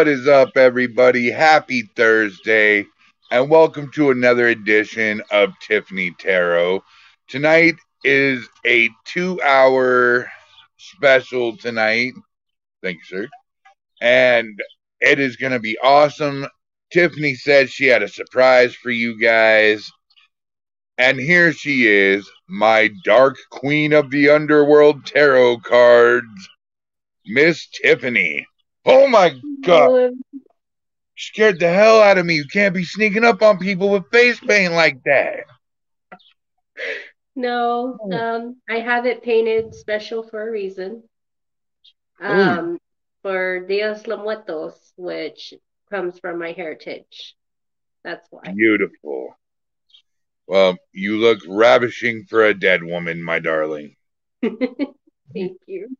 What is up, everybody? Happy Thursday, and welcome to another edition of Tiffany Tarot. Tonight is a two hour special tonight. Thank you, sir. And it is going to be awesome. Tiffany said she had a surprise for you guys. And here she is, my dark queen of the underworld tarot cards, Miss Tiffany. Oh my god. Scared the hell out of me. You can't be sneaking up on people with face paint like that. No, um, I have it painted special for a reason. Um, for Dios los Muertos, which comes from my heritage. That's why. Beautiful. Well, you look ravishing for a dead woman, my darling. Thank you.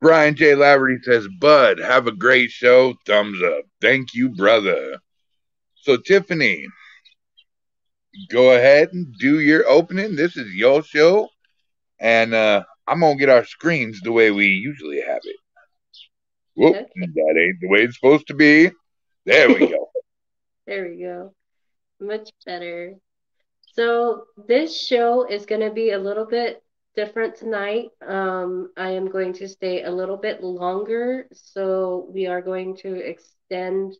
Brian J. Laverty says, Bud, have a great show. Thumbs up. Thank you, brother. So, Tiffany, go ahead and do your opening. This is your show. And uh, I'm going to get our screens the way we usually have it. Whoop, Okay. that ain't the way it's supposed to be. There we go. There we go. Much better. So this show is going to be a little bit different tonight. Um, I am going to stay a little bit longer, so we are going to extend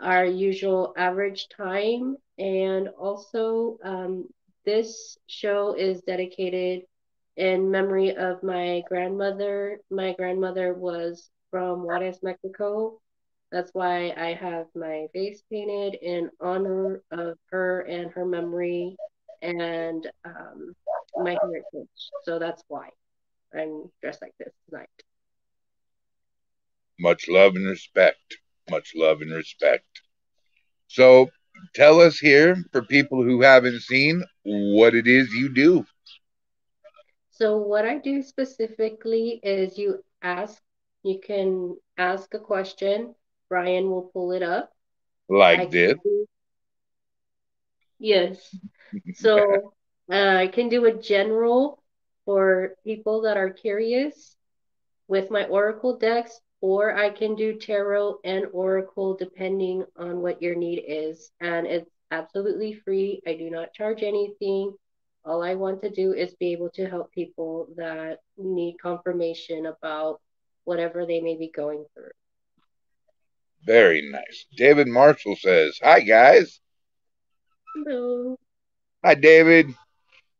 our usual average time. And also, um, this show is dedicated in memory of my grandmother. My grandmother was from Juarez, Mexico. That's why I have my face painted in honor of her and her memory and um, my heritage. So that's why I'm dressed like this tonight. Much love and respect. Much love and respect. So, tell us here, for people who haven't seen, what it is you do. So what I do specifically is you ask, you can ask a question. Brian will pull it up. Like can this. do, yes. So uh, I can do a general for people that are curious with my Oracle decks, or I can do tarot and Oracle depending on what your need is. And it's absolutely free. I do not charge anything. All I want to do is be able to help people that need confirmation about whatever they may be going through. Very nice. David Marshall says, Hi, guys. Hello. Hi, David.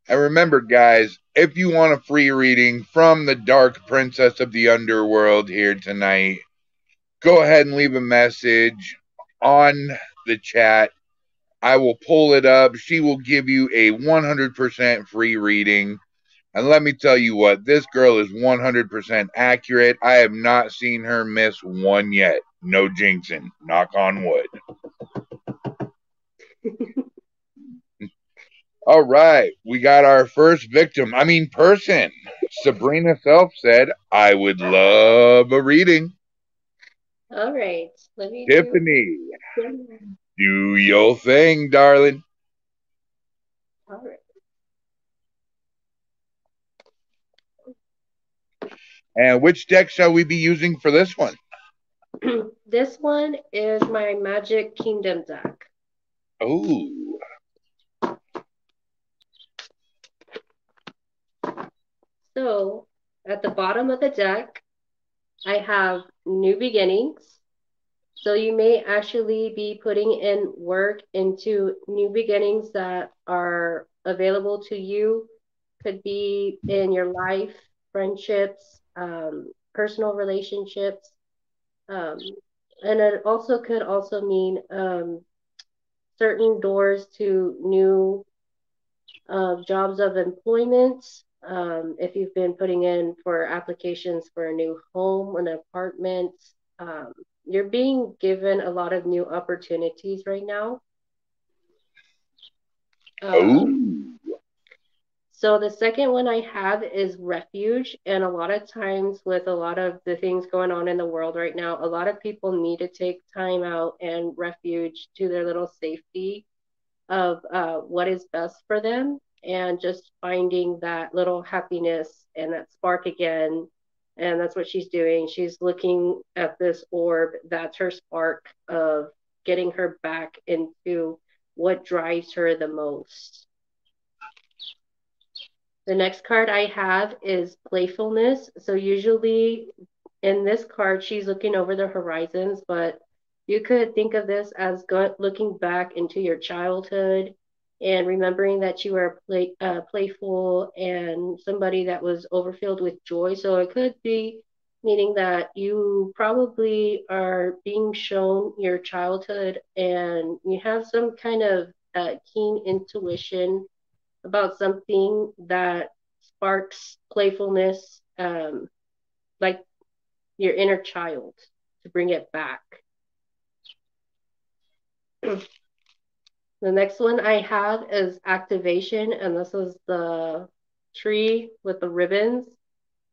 And remember, guys, if you want a free reading from the Dark Princess of the Underworld here tonight, go ahead and leave a message on the chat. I will pull it up. She will give you a 100% free reading. And let me tell you what, this girl is 100% accurate. I have not seen her miss one yet. No jinxing. Knock on wood. All right, we got our first victim. I mean, person. Sabrina Self said, I would love a reading. All right. Let me do. Tiffany, do your thing, darling. All right. And which deck shall we be using for this one? This one is my Magic Kingdom deck. Oh, So at the bottom of the deck, I have new beginnings. So you may actually be putting in work into new beginnings that are available to you. Could be in your life, friendships, um, personal relationships. Um, and it also could also mean um, certain doors to new uh, jobs of employment. Um, if you've been putting in for applications for a new home, an apartment, um, you're being given a lot of new opportunities right now. Um, oh, so the second one I have is refuge, and a lot of times with a lot of the things going on in the world right now, a lot of people need to take time out and refuge to their little safety of uh, what is best for them, and just finding that little happiness and that spark again And that's what she's doing. She's looking at this orb. That's her spark of getting her back into what drives her the most. The next card I have is playfulness. So usually in this card, she's looking over the horizons, but you could think of this as go- looking back into your childhood and remembering that you were play, uh, playful and somebody that was overfilled with joy. So it could be meaning that you probably are being shown your childhood and you have some kind of uh, keen intuition about something that sparks playfulness, um, like your inner child, to bring it back. The next one I have is activation, and this is the tree with the ribbons.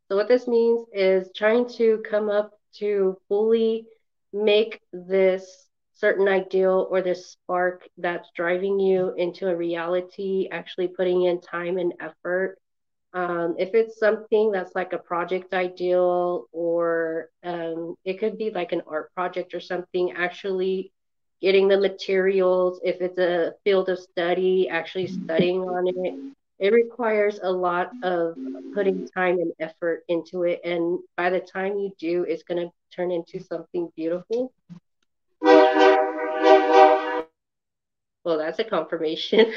So, what this means is trying to come up to fully make this certain ideal or this spark that's driving you into a reality, actually putting in time and effort. Um, if it's something that's like a project ideal, or um, it could be like an art project or something, actually getting the materials, if it's a field of study, actually studying on it. It requires a lot of putting time and effort into it. And by the time you do, it's going to turn into something beautiful. Well, that's a confirmation.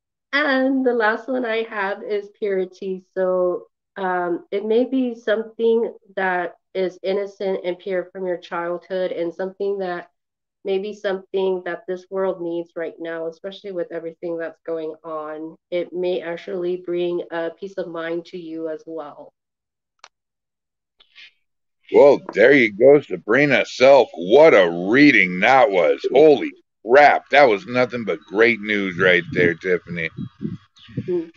and the last one I have is purity. So um, it may be something that is innocent and pure from your childhood and something that maybe something that this world needs right now, especially with everything that's going on. It may actually bring a peace of mind to you as well. Well, there you go, Sabrina Self. What a reading that was. Holy crap. That was nothing but great news right there, Tiffany. Mm-hmm.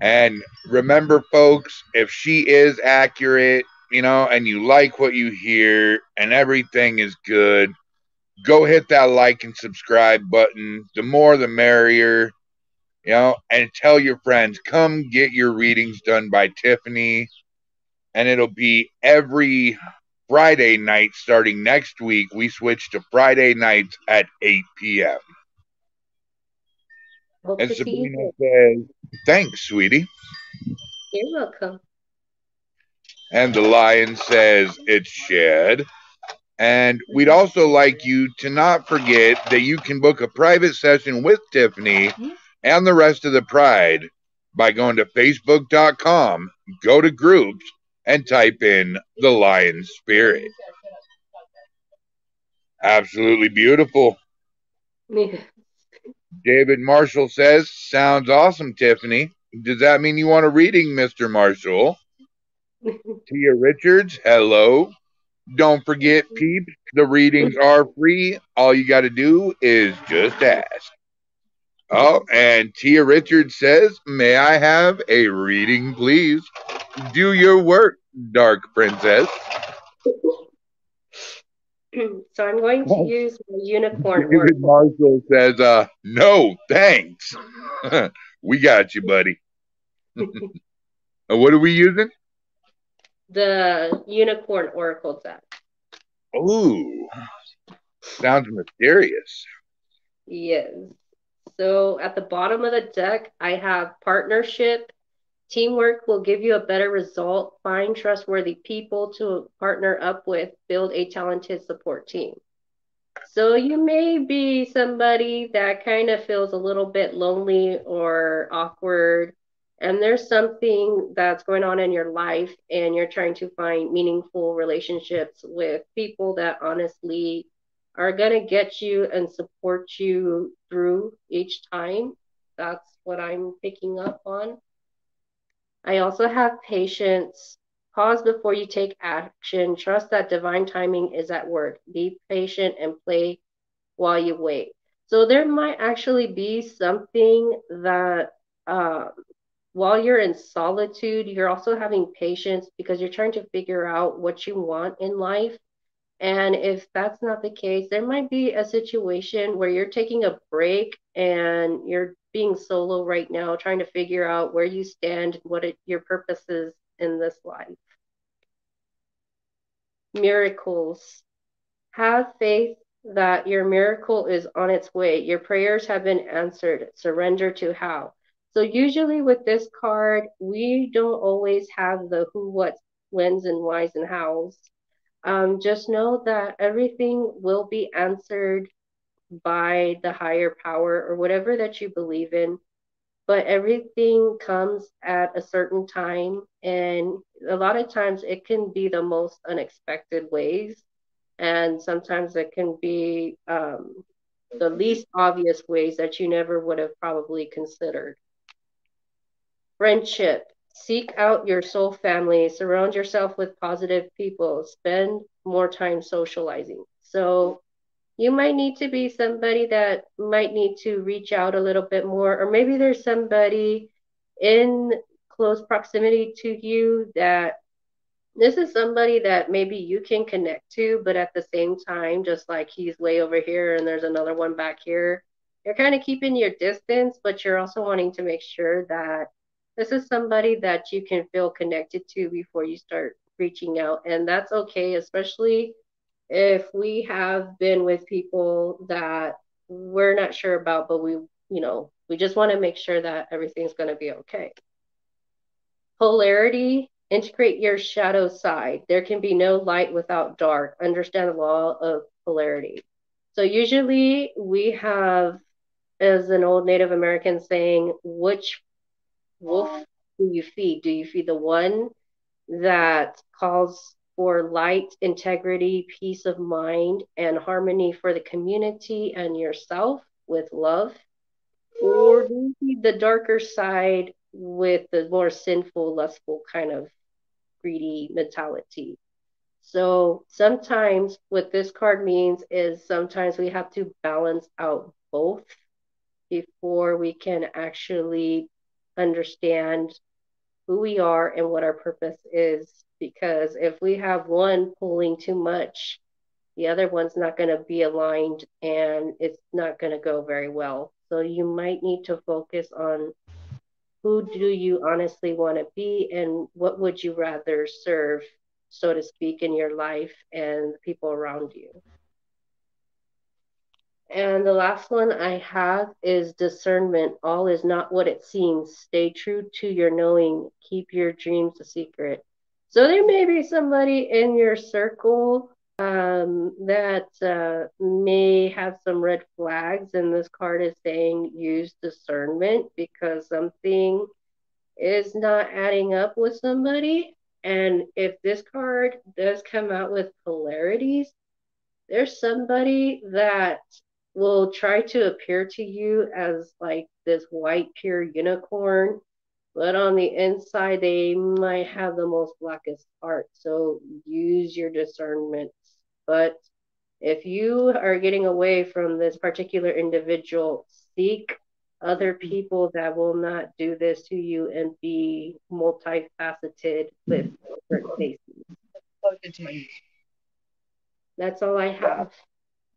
And remember, folks, if she is accurate, you know, and you like what you hear and everything is good, go hit that like and subscribe button. The more, the merrier. You know, and tell your friends, come get your readings done by Tiffany. And it'll be every Friday night starting next week. We switch to Friday nights at 8 p.m. Hope and Sabrina says, Thanks, sweetie. You're welcome. And the lion says, It's shed. And we'd also like you to not forget that you can book a private session with Tiffany and the rest of the Pride by going to facebook.com, go to groups, and type in the Lion Spirit. Absolutely beautiful. David Marshall says, Sounds awesome, Tiffany. Does that mean you want a reading, Mr. Marshall? Tia Richards, hello. Don't forget, peeps, the readings are free. All you got to do is just ask. Oh, and Tia Richards says, May I have a reading, please? Do your work, Dark Princess. So I'm going to use my unicorn. David Marshall says, uh, no, thanks. we got you, buddy. what are we using? The Unicorn Oracle deck. Ooh, sounds mysterious. Yes. So at the bottom of the deck, I have partnership. Teamwork will give you a better result. Find trustworthy people to partner up with. Build a talented support team. So you may be somebody that kind of feels a little bit lonely or awkward and there's something that's going on in your life and you're trying to find meaningful relationships with people that honestly are going to get you and support you through each time. That's what i'm picking up on. I also have patience. Pause before you take action. Trust that divine timing is at work. Be patient and play while you wait. So there might actually be something that um, while you're in solitude, you're also having patience because you're trying to figure out what you want in life. And if that's not the case, there might be a situation where you're taking a break and you're being solo right now, trying to figure out where you stand, what it, your purpose is in this life. miracles. Have faith that your miracle is on its way. Your prayers have been answered. Surrender to how. So usually with this card, we don't always have the who, what, whens, and whys and hows. Um, just know that everything will be answered by the higher power or whatever that you believe in. But everything comes at a certain time, and a lot of times it can be the most unexpected ways, and sometimes it can be um, the least obvious ways that you never would have probably considered. Friendship. Seek out your soul family. Surround yourself with positive people. Spend more time socializing. So you might need to be somebody that might need to reach out a little bit more, or maybe there's somebody in close proximity to you that this is somebody that maybe you can connect to, but at the same time, just like he's way over here and there's another one back here, you're kind of keeping your distance, but you're also wanting to make sure that this is somebody that you can feel connected to before you start reaching out. And that's okay, especially if we have been with people that we're not sure about, but we, you know, we just want to make sure that everything's going to be okay. Polarity, integrate your shadow side. There can be no light without dark. Understand the law of polarity. So usually we have, as an old Native American saying, which wolf oh. do you feed? Do you feed the one that calls for light, integrity, peace of mind, and harmony for the community and yourself with love? Or do you feed the darker side with the more sinful, lustful kind of greedy mentality? So sometimes what this card means is sometimes we have to balance out both before we can actually understand who we are and what our purpose is. Because if we have one pulling too much, the other one's not going to be aligned and it's not going to go very well. So you might need to focus on who do you honestly want to be and what would you rather serve, so to speak, in your life and people around you. And the last one I have is discernment. All is not what it seems. Stay true to your knowing. Keep your dreams a secret. So there may be somebody in your circle um, that uh, may have some red flags, and this card is saying use discernment because something is not adding up with somebody. And if this card does come out with polarities, there's somebody that will try to appear to you as like this white pure unicorn, but on the inside they might have the most blackest heart. So use your discernment. But if you are getting away from this particular individual, seek other people that will not do this to you and be multifaceted with different faces. That's all I have.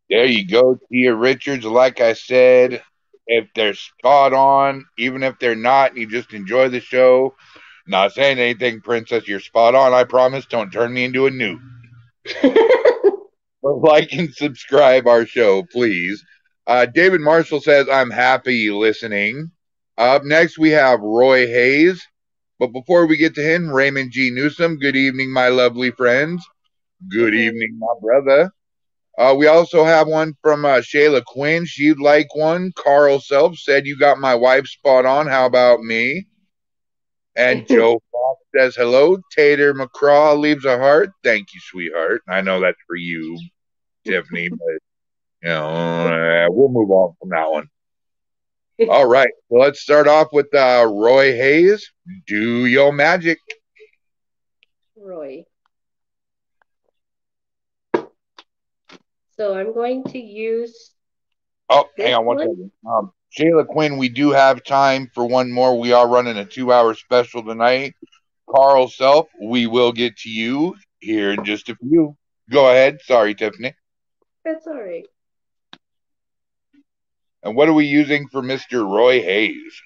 There you go, Tia Richards. Like I said, if they're spot on, even if they're not, you just enjoy the show, not saying anything, Princess, you're spot on. I promise. Don't turn me into a newt. but like and subscribe our show, please. Uh, David Marshall says, I'm happy listening. Up next, we have Roy Hayes. But before we get to him, Raymond G. Newsom, good evening, my lovely friends. Good evening, my brother. Uh, we also have one from uh, Shayla Quinn. She'd like one. Carl Self said, You got my wife spot on. How about me? And Joe Fox says, Hello. Tater McCraw leaves a heart. Thank you, sweetheart. I know that's for you, Tiffany, but, you know, uh, we'll move on from that one. All right. So let's start off with uh, Roy Hayes. Do your magic. Roy. So I'm going to use. Oh, hang on one, one second. Um, Shayla Quinn, we do have time for one more. We are running a two hour special tonight. Carl Self, we will get to you here in just a few. Go ahead. Sorry, Tiffany. That's all right. And what are we using for Mr. Roy Hayes?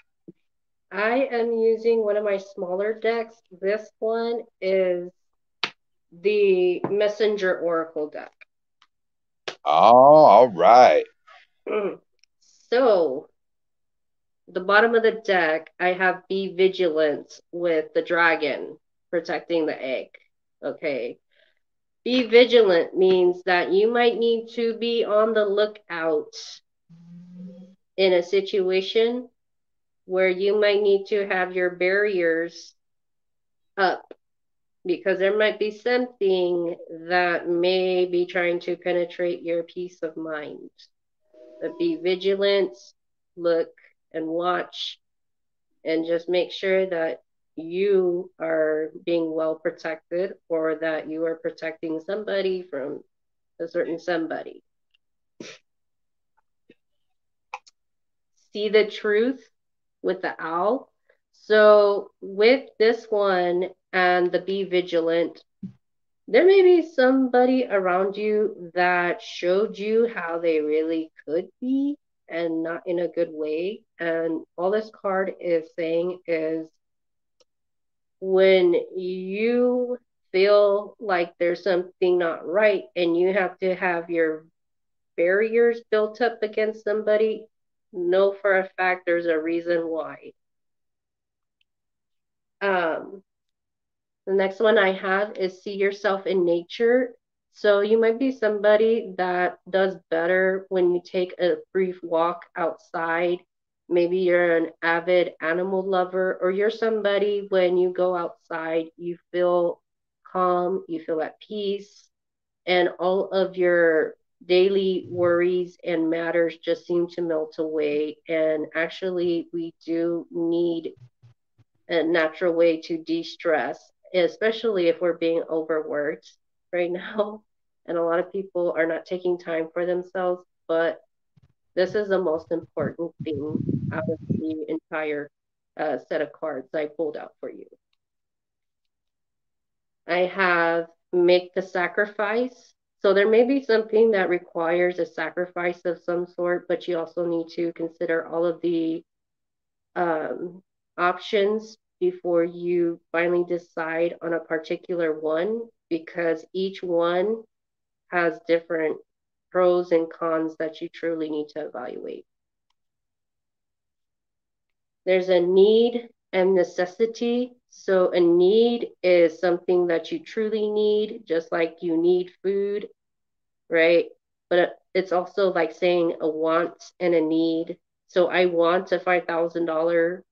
I am using one of my smaller decks. This one is the Messenger Oracle deck. Oh, all right. Mm. So, the bottom of the deck, I have Be Vigilant with the dragon protecting the egg. Okay. Be vigilant means that you might need to be on the lookout in a situation where you might need to have your barriers up because there might be something that may be trying to penetrate your peace of mind. But be vigilant, look and watch, and just make sure that you are being well protected or that you are protecting somebody from a certain somebody. See the truth with the owl. So, with this one and the be vigilant, there may be somebody around you that showed you how they really could be and not in a good way. And all this card is saying is when you feel like there's something not right and you have to have your barriers built up against somebody, know for a fact there's a reason why. Um, the next one I have is see yourself in nature. So you might be somebody that does better when you take a brief walk outside. Maybe you're an avid animal lover, or you're somebody when you go outside, you feel calm, you feel at peace, and all of your daily worries and matters just seem to melt away. And actually, we do need a natural way to de stress, especially if we're being overworked right now. And a lot of people are not taking time for themselves, but this is the most important thing out of the entire uh, set of cards I pulled out for you. I have make the sacrifice. So there may be something that requires a sacrifice of some sort, but you also need to consider all of the um, options before you finally decide on a particular one because each one has different pros and cons that you truly need to evaluate. There's a need and necessity. So, a need is something that you truly need, just like you need food, right? But it's also like saying a want and a need. So, I want a $5,000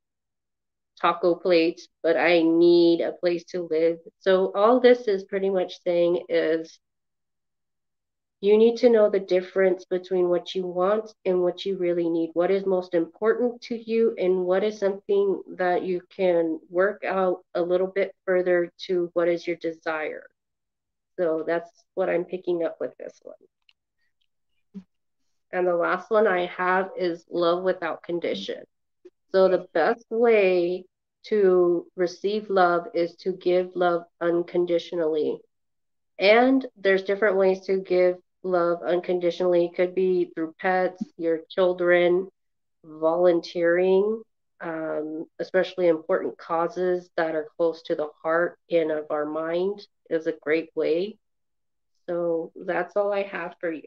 taco plates, but I need a place to live. So, all this is pretty much saying is you need to know the difference between what you want and what you really need. What is most important to you, and what is something that you can work out a little bit further to what is your desire. So that's what I'm picking up with this one. And the last one I have is love without condition. So the best way to receive love is to give love unconditionally. And there's different ways to give love unconditionally. It could be through pets, your children, volunteering, um, especially important causes that are close to the heart and of our mind is a great way. So that's all I have for you.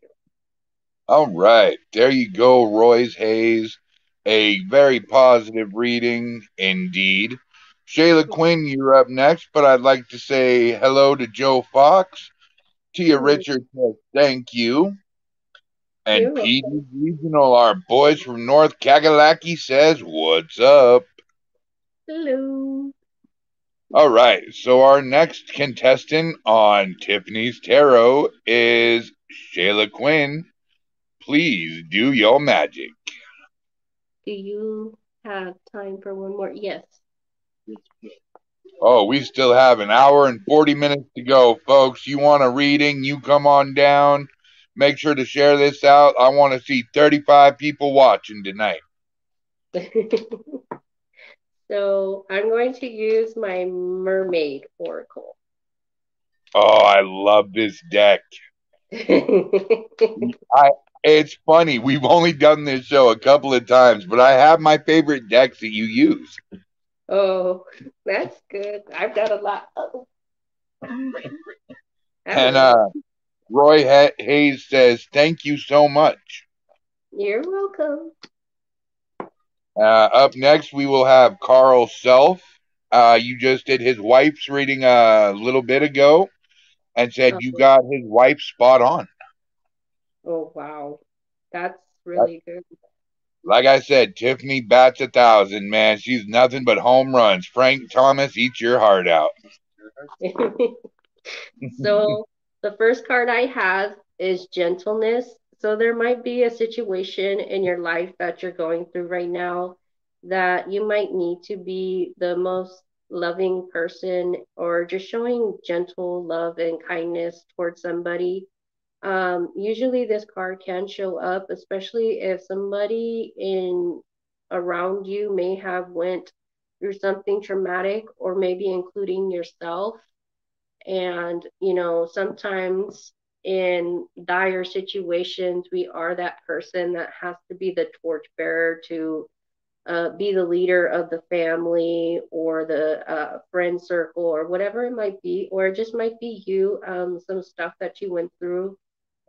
All right. There you go, Royce Hayes. A very positive reading indeed. Shayla Quinn, you're up next, but I'd like to say hello to Joe Fox. Tia Richard says thank you. And Peters Regional, our boys from North Kakalaki says, What's up? Hello. All right. So our next contestant on Tiffany's Tarot is Shayla Quinn. Please do your magic. Do you have time for one more? Yes. Oh, we still have an hour and 40 minutes to go, folks. You want a reading? You come on down. Make sure to share this out. I want to see 35 people watching tonight. so I'm going to use my Mermaid Oracle. Oh, I love this deck. I it's funny. We've only done this show a couple of times, but I have my favorite decks that you use. Oh, that's good. I've got a lot. Oh. and uh, Roy Hayes says, "Thank you so much." You're welcome. Uh, up next, we will have Carl Self. Uh, you just did his wife's reading a little bit ago and said you got his wife spot on. Oh, wow. That's really good. Like I said, Tiffany bats a thousand, man. She's nothing but home runs. Frank Thomas, eat your heart out. so, the first card I have is gentleness. So, there might be a situation in your life that you're going through right now that you might need to be the most loving person or just showing gentle love and kindness towards somebody. Um, usually this card can show up, especially if somebody in around you may have went through something traumatic or maybe including yourself. And, you know, sometimes in dire situations, we are that person that has to be the torchbearer to uh, be the leader of the family or the uh, friend circle or whatever it might be, or it just might be you, um, some stuff that you went through.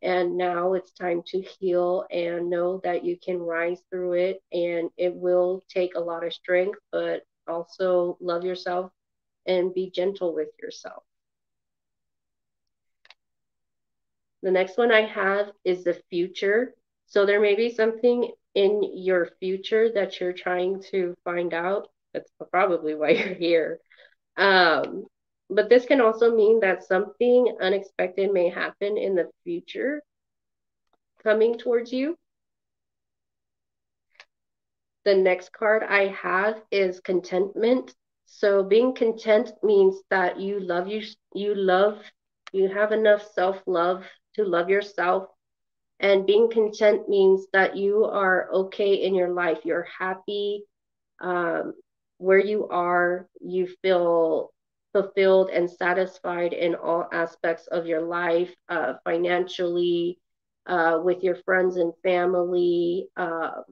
And now it's time to heal and know that you can rise through it. And it will take a lot of strength, but also love yourself and be gentle with yourself. The next one I have is the future. So there may be something in your future that you're trying to find out. That's probably why you're here. Um, but this can also mean that something unexpected may happen in the future coming towards you. The next card I have is contentment. So being content means that you love you you love you have enough self-love to love yourself and being content means that you are okay in your life. You're happy um, where you are. You feel fulfilled and satisfied in all aspects of your life, uh, financially, uh, with your friends and family. Uh,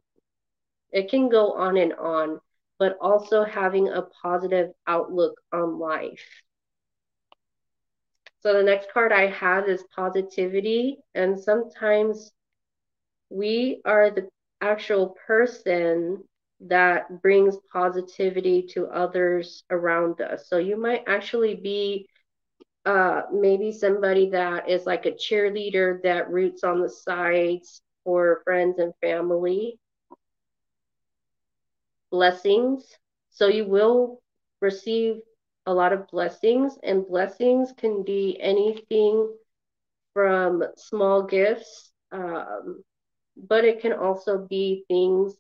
it can go on and on, but also having a positive outlook on life. So the next card I have is positivity. And sometimes we are the actual person that brings positivity to others around us. So you might actually be uh, maybe somebody that is like a cheerleader that roots on the sides for friends and family. Blessings. So you will receive a lot of blessings, and blessings can be anything from small gifts, um, but it can also be things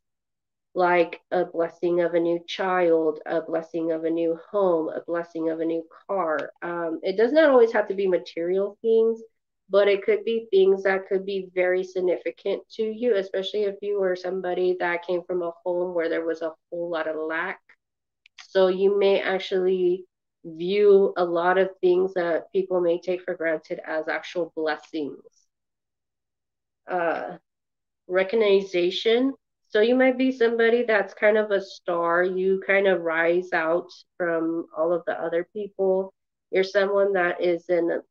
like a blessing of a new child, a blessing of a new home, a blessing of a new car. Um, it does not always have to be material things, but it could be things that could be very significant to you, especially if you were somebody that came from a home where there was a whole lot of lack. So you may actually view a lot of things that people may take for granted as actual blessings. Uh, recognition. So you might be somebody that's kind of a star. You kind of rise out from all of the other people. You're someone that is in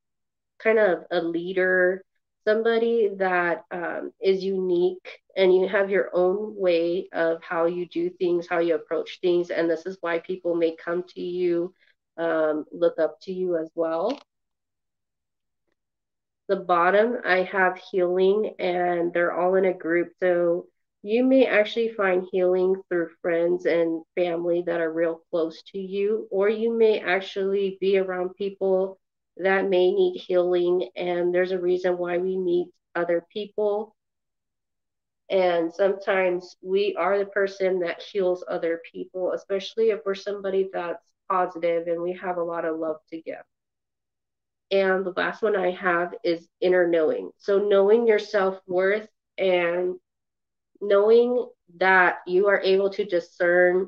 kind of a leader, somebody that um, is unique, and you have your own way of how you do things, how you approach things. And this is why people may come to you um, look up to you as well. The bottom, I have healing, and they're all in a group. So you may actually find healing through friends and family that are real close to you, or you may actually be around people that may need healing. And there's a reason why we meet other people. And sometimes we are the person that heals other people, especially if we're somebody that's positive and we have a lot of love to give. And the last one I have is inner knowing. So, knowing your self worth and knowing that you are able to discern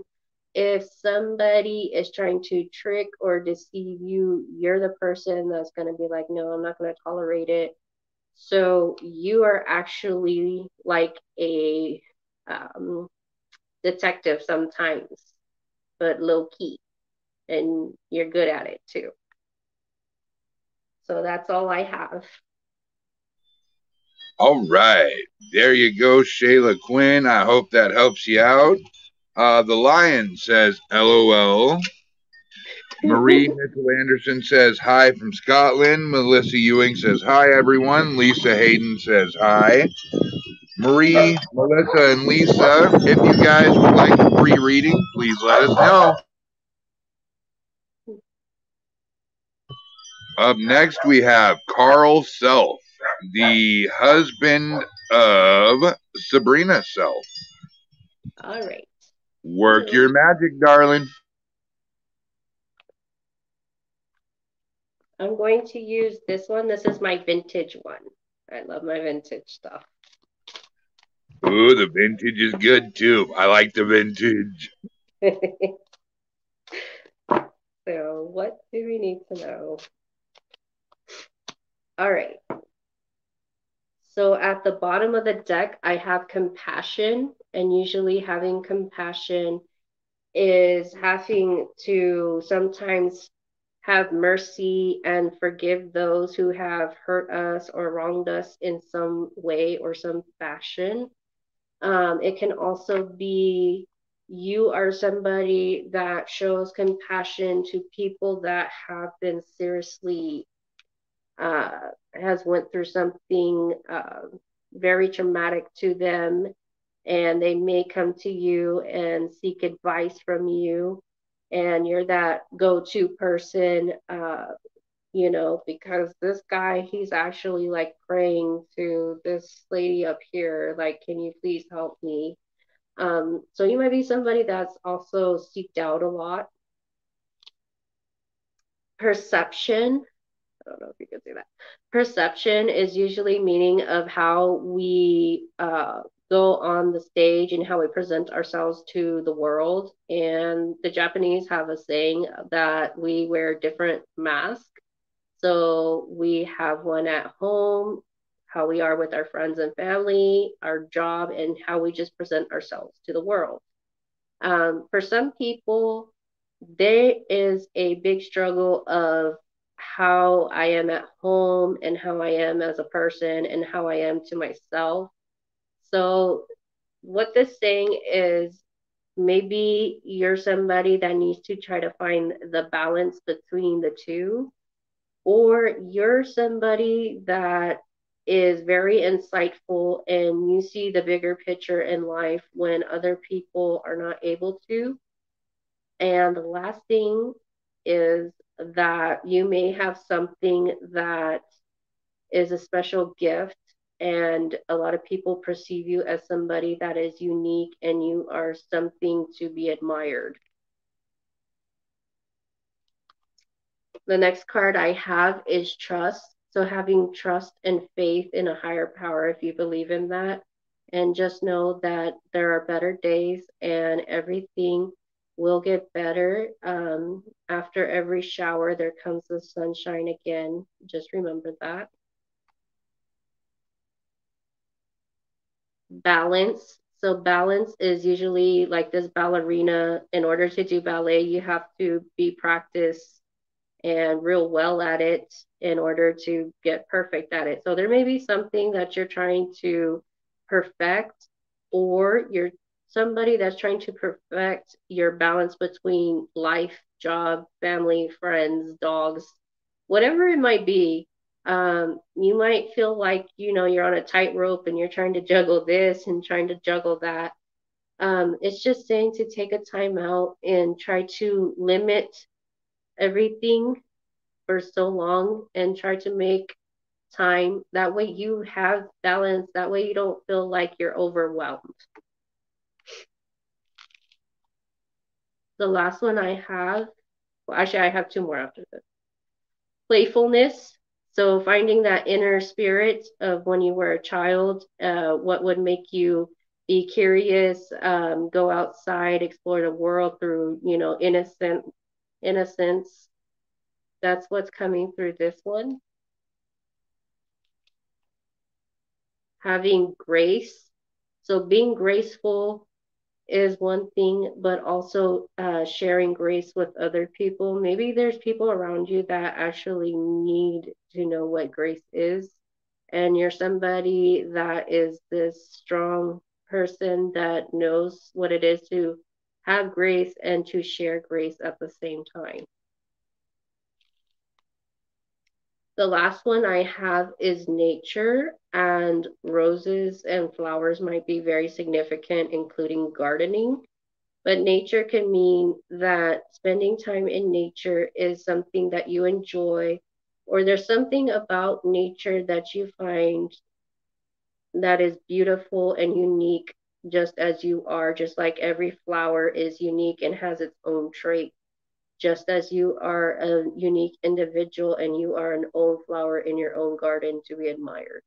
if somebody is trying to trick or deceive you, you're the person that's going to be like, no, I'm not going to tolerate it. So, you are actually like a um, detective sometimes, but low key and you're good at it too. So that's all I have. All right. There you go, Shayla Quinn. I hope that helps you out. Uh, the Lion says, LOL. Marie Mitchell Anderson says hi from Scotland. Melissa Ewing says hi, everyone. Lisa Hayden says hi. Marie, Melissa, and Lisa, if you guys would like a free reading, please let us know. Up next, we have Carl Self, the husband of Sabrina Self. All right. Work your magic, darling. I'm going to use this one. This is my vintage one. I love my vintage stuff. Ooh, the vintage is good too. I like the vintage. so, what do we need to know? All right. So, at the bottom of the deck, I have compassion, and usually having compassion is having to sometimes have mercy and forgive those who have hurt us or wronged us in some way or some fashion. Um, it can also be you are somebody that shows compassion to people that have been seriously uh, has went through something uh, very traumatic to them and they may come to you and seek advice from you and you're that go-to person uh, you know because this guy he's actually like praying to this lady up here like can you please help me? Um, so you might be somebody that's also seeked out a lot. Perception I don't know if you can say that. Perception is usually meaning of how we uh, go on the stage and how we present ourselves to the world. And the Japanese have a saying that we wear different masks. So we have one at home, how we are with our friends and family, our job, and how we just present ourselves to the world. Um, for some people, there is a big struggle of how I am at home and how I am as a person and how I am to myself so, what this saying is maybe you're somebody that needs to try to find the balance between the two, or you're somebody that is very insightful and you see the bigger picture in life when other people are not able to. And the last thing is that you may have something that is a special gift and a lot of people perceive you as somebody that is unique and you are something to be admired. The next card I have is trust. So, having trust and faith in a higher power, if you believe in that, and just know that there are better days and everything will get better. Um, after every shower, there comes the sunshine again. Just remember that. balance. So balance is usually like this ballerina. In order to do ballet, you have to be practiced and real well at it in order to get perfect at it. So there may be something that you're trying to perfect, or you're somebody that's trying to perfect your balance between life, job, family, friends, dogs, whatever it might be um, you might feel like you know you're on a tightrope and you're trying to juggle this and trying to juggle that. Um, it's just saying to take a time out and try to limit everything for so long and try to make time. That way you have balance. That way you don't feel like you're overwhelmed the last one i have well actually i have two more after this playfulness so finding that inner spirit of when you were a child, uh, what would make you be curious, um, go outside, explore the world through, you know, innocent innocence. That's what's coming through this one. Having grace. So being graceful is one thing, but also uh, sharing grace with other people. Maybe there's people around you that actually need to know what grace is. And you're somebody that is this strong person that knows what it is to have grace and to share grace at the same time. The last one I have is nature, and roses and flowers might be very significant, including gardening. But nature can mean that spending time in nature is something that you enjoy, or there's something about nature that you find that is beautiful and unique, just as you are, just like every flower is unique and has its own trait just as you are a unique individual and you are an own flower in your own garden to be admired.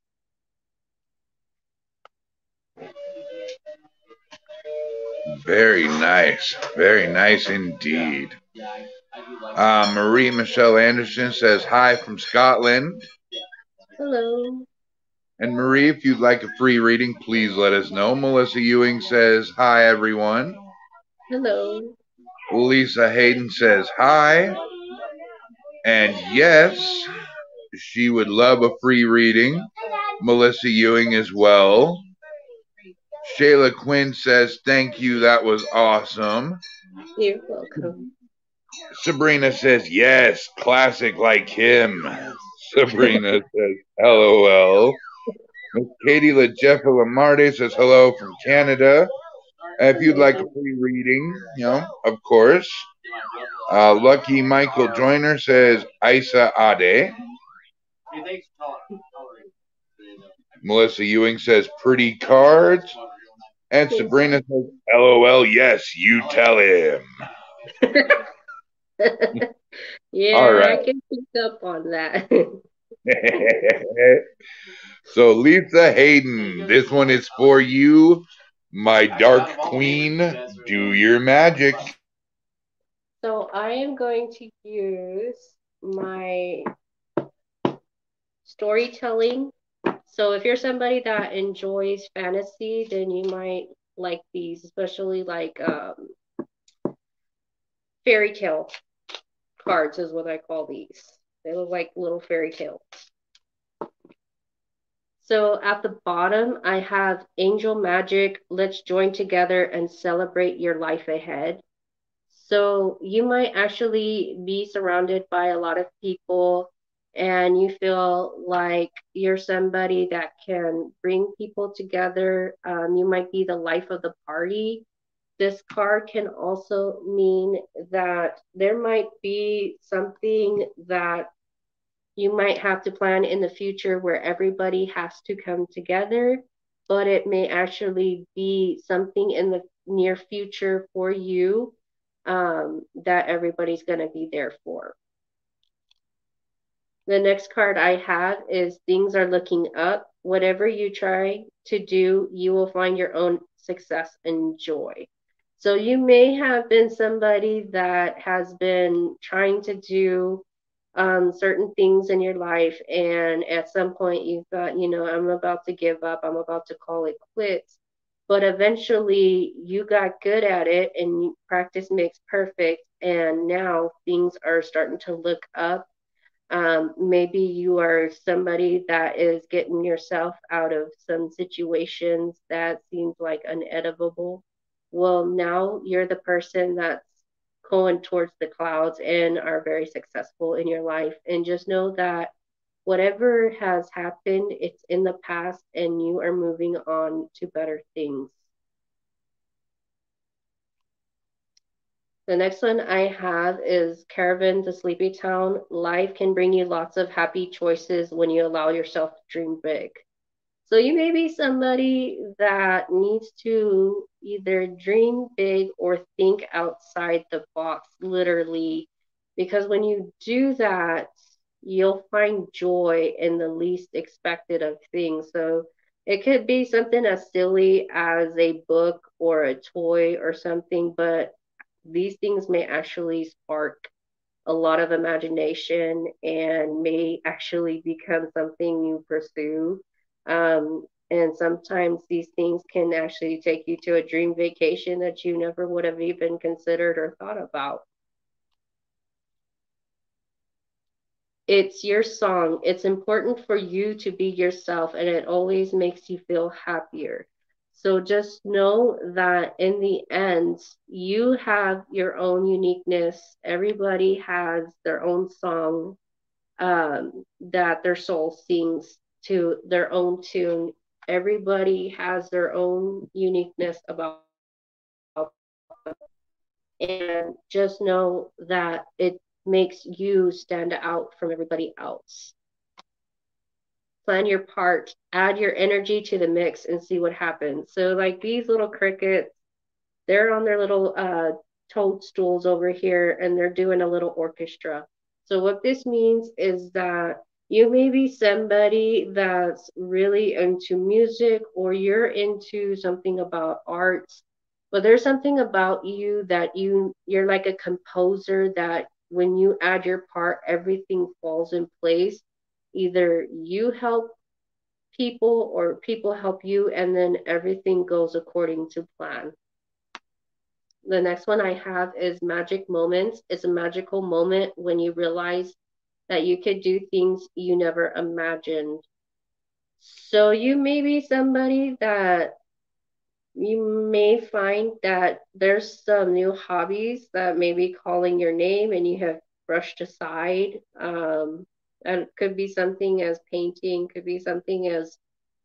Very nice. Very nice indeed. Uh, Marie Michelle Anderson says hi from Scotland. Hello. And Marie, if you'd like a free reading, please let us know. Melissa Ewing says hi, everyone. Hello. Lisa Hayden says hi. And yes, she would love a free reading. Melissa Ewing as well. Shayla Quinn says, Thank you, that was awesome. You're welcome. Sabrina says, Yes, classic like him. Sabrina says, LOL. Katie LaJeffa Lamarde says, Hello from Canada. If you'd like a free reading, you know, of course. Uh, Lucky Michael Joyner says Isa Ade. Melissa Ewing says pretty cards. And Sabrina says, LOL, yes, you tell him. yeah, All right. I can pick up on that. so, Lisa Hayden, this one is for you. My Dark Queen, do your magic. So I am going to use my storytelling. So if you're somebody that enjoys fantasy, then you might like these, especially like um, fairy tale cards is what I call these. They look like little fairy tales. So at the bottom, I have Angel Magic. Let's join together and celebrate your life ahead. So you might actually be surrounded by a lot of people and you feel like you're somebody that can bring people together. Um, you might be the life of the party. This card can also mean that there might be something that you might have to plan in the future where everybody has to come together, but it may actually be something in the near future for you um, that everybody's going to be there for. The next card I have is Things Are Looking Up. Whatever you try to do, you will find your own success and joy. So you may have been somebody that has been trying to do um, certain things in your life, and at some point you thought, you know, I'm about to give up, I'm about to call it quits. But eventually you got good at it, and practice makes perfect. And now things are starting to look up. Um, maybe you are somebody that is getting yourself out of some situations that seems like unedible. Well, now you're the person that's going towards the clouds and are very successful in your life. And just know that whatever has happened, it's in the past and you are moving on to better things. The next one I have is Caravan to Sleepy Town. Life can bring you lots of happy choices when you allow yourself to dream big. So you may be somebody that needs to either dream big or think outside the box, literally, because when you do that, you'll find joy in the least expected of things. So it could be something as silly as a book or a toy or something, but these things may actually spark a lot of imagination and may actually become something you pursue. Um, and sometimes these things can actually take you to a dream vacation that you never would have even considered or thought about. it's your song. It's important for you to be yourself, and it always makes you feel happier. So just know that in the end, you have your own uniqueness. Everybody has their own song um, that their soul sings to their own tune. Everybody has their own uniqueness about and just know that it makes you stand out from everybody else. Plan your part, add your energy to the mix, and see what happens. So, like these little crickets, they're on their little uh, toadstools over here and they're doing a little orchestra. So, what this means is that you may be somebody that's really into music or you're into something about arts but there's something about you that you you're like a composer that when you add your part everything falls in place. Either you help people or people help you and then everything goes according to plan. The next one i have is magic moments. It's a magical moment when you realize that you could do things you never imagined so you may be somebody that you may find that there's some new hobbies that may be calling your name and you have brushed aside. Um, and could be something as painting, could be something as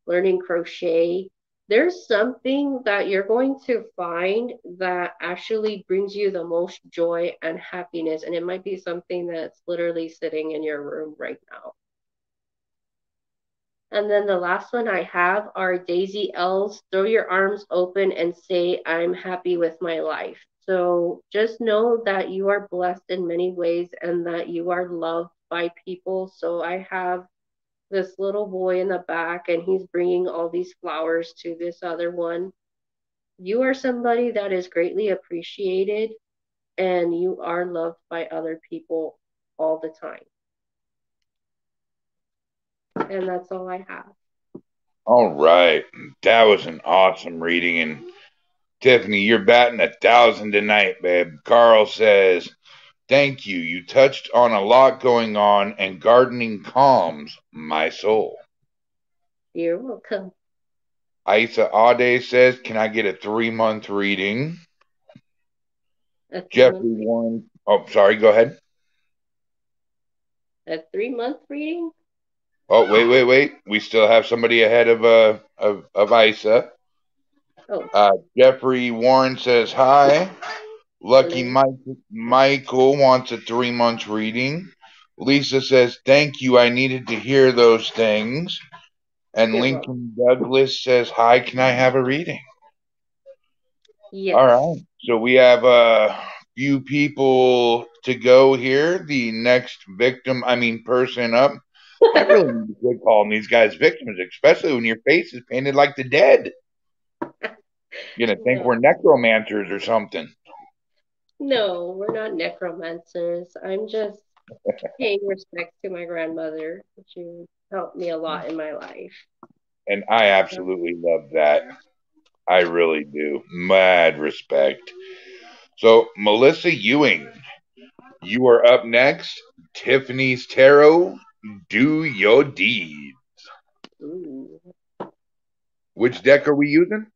learning crochet. There's something that you're going to find that actually brings you the most joy and happiness. And it might be something that's literally sitting in your room right now. And then the last one I have are Daisy L's Throw Your Arms Open and Say, I'm Happy with My Life. So just know that you are blessed in many ways and that you are loved by people. So I have this little boy in the back and he's bringing all these flowers to this other one. You are somebody that is greatly appreciated and you are loved by other people all the time and that's all I have. All right. That was an awesome reading. And Tiffany, you're batting a thousand tonight, babe. Carl says, Thank you. You touched on a lot going on, and gardening calms my soul. You're welcome. Isa Ade says, Can I get a three month reading? Jeffrey Warren. Oh, sorry. Go ahead. A three month reading? Oh, wait, wait, wait. We still have somebody ahead of uh of, of Isa. Oh. Uh, Jeffrey Warren says hi. Lucky Mike, Michael wants a three months reading. Lisa says, Thank you. I needed to hear those things. And Lincoln Douglas says, Hi, can I have a reading? Yes. All right. So we have a few people to go here. The next victim, I mean, person up I really need to quit calling these guys victims, especially when your face is painted like the dead. You're gonna think no. we're necromancers or something. No, we're not necromancers. I'm just paying respect to my grandmother. She helped me a lot in my life. And I absolutely love that. I really do. Mad respect. So, Melissa Ewing, you are up next. Tiffany's Tarot do your deeds. Ooh. Which deck are we using?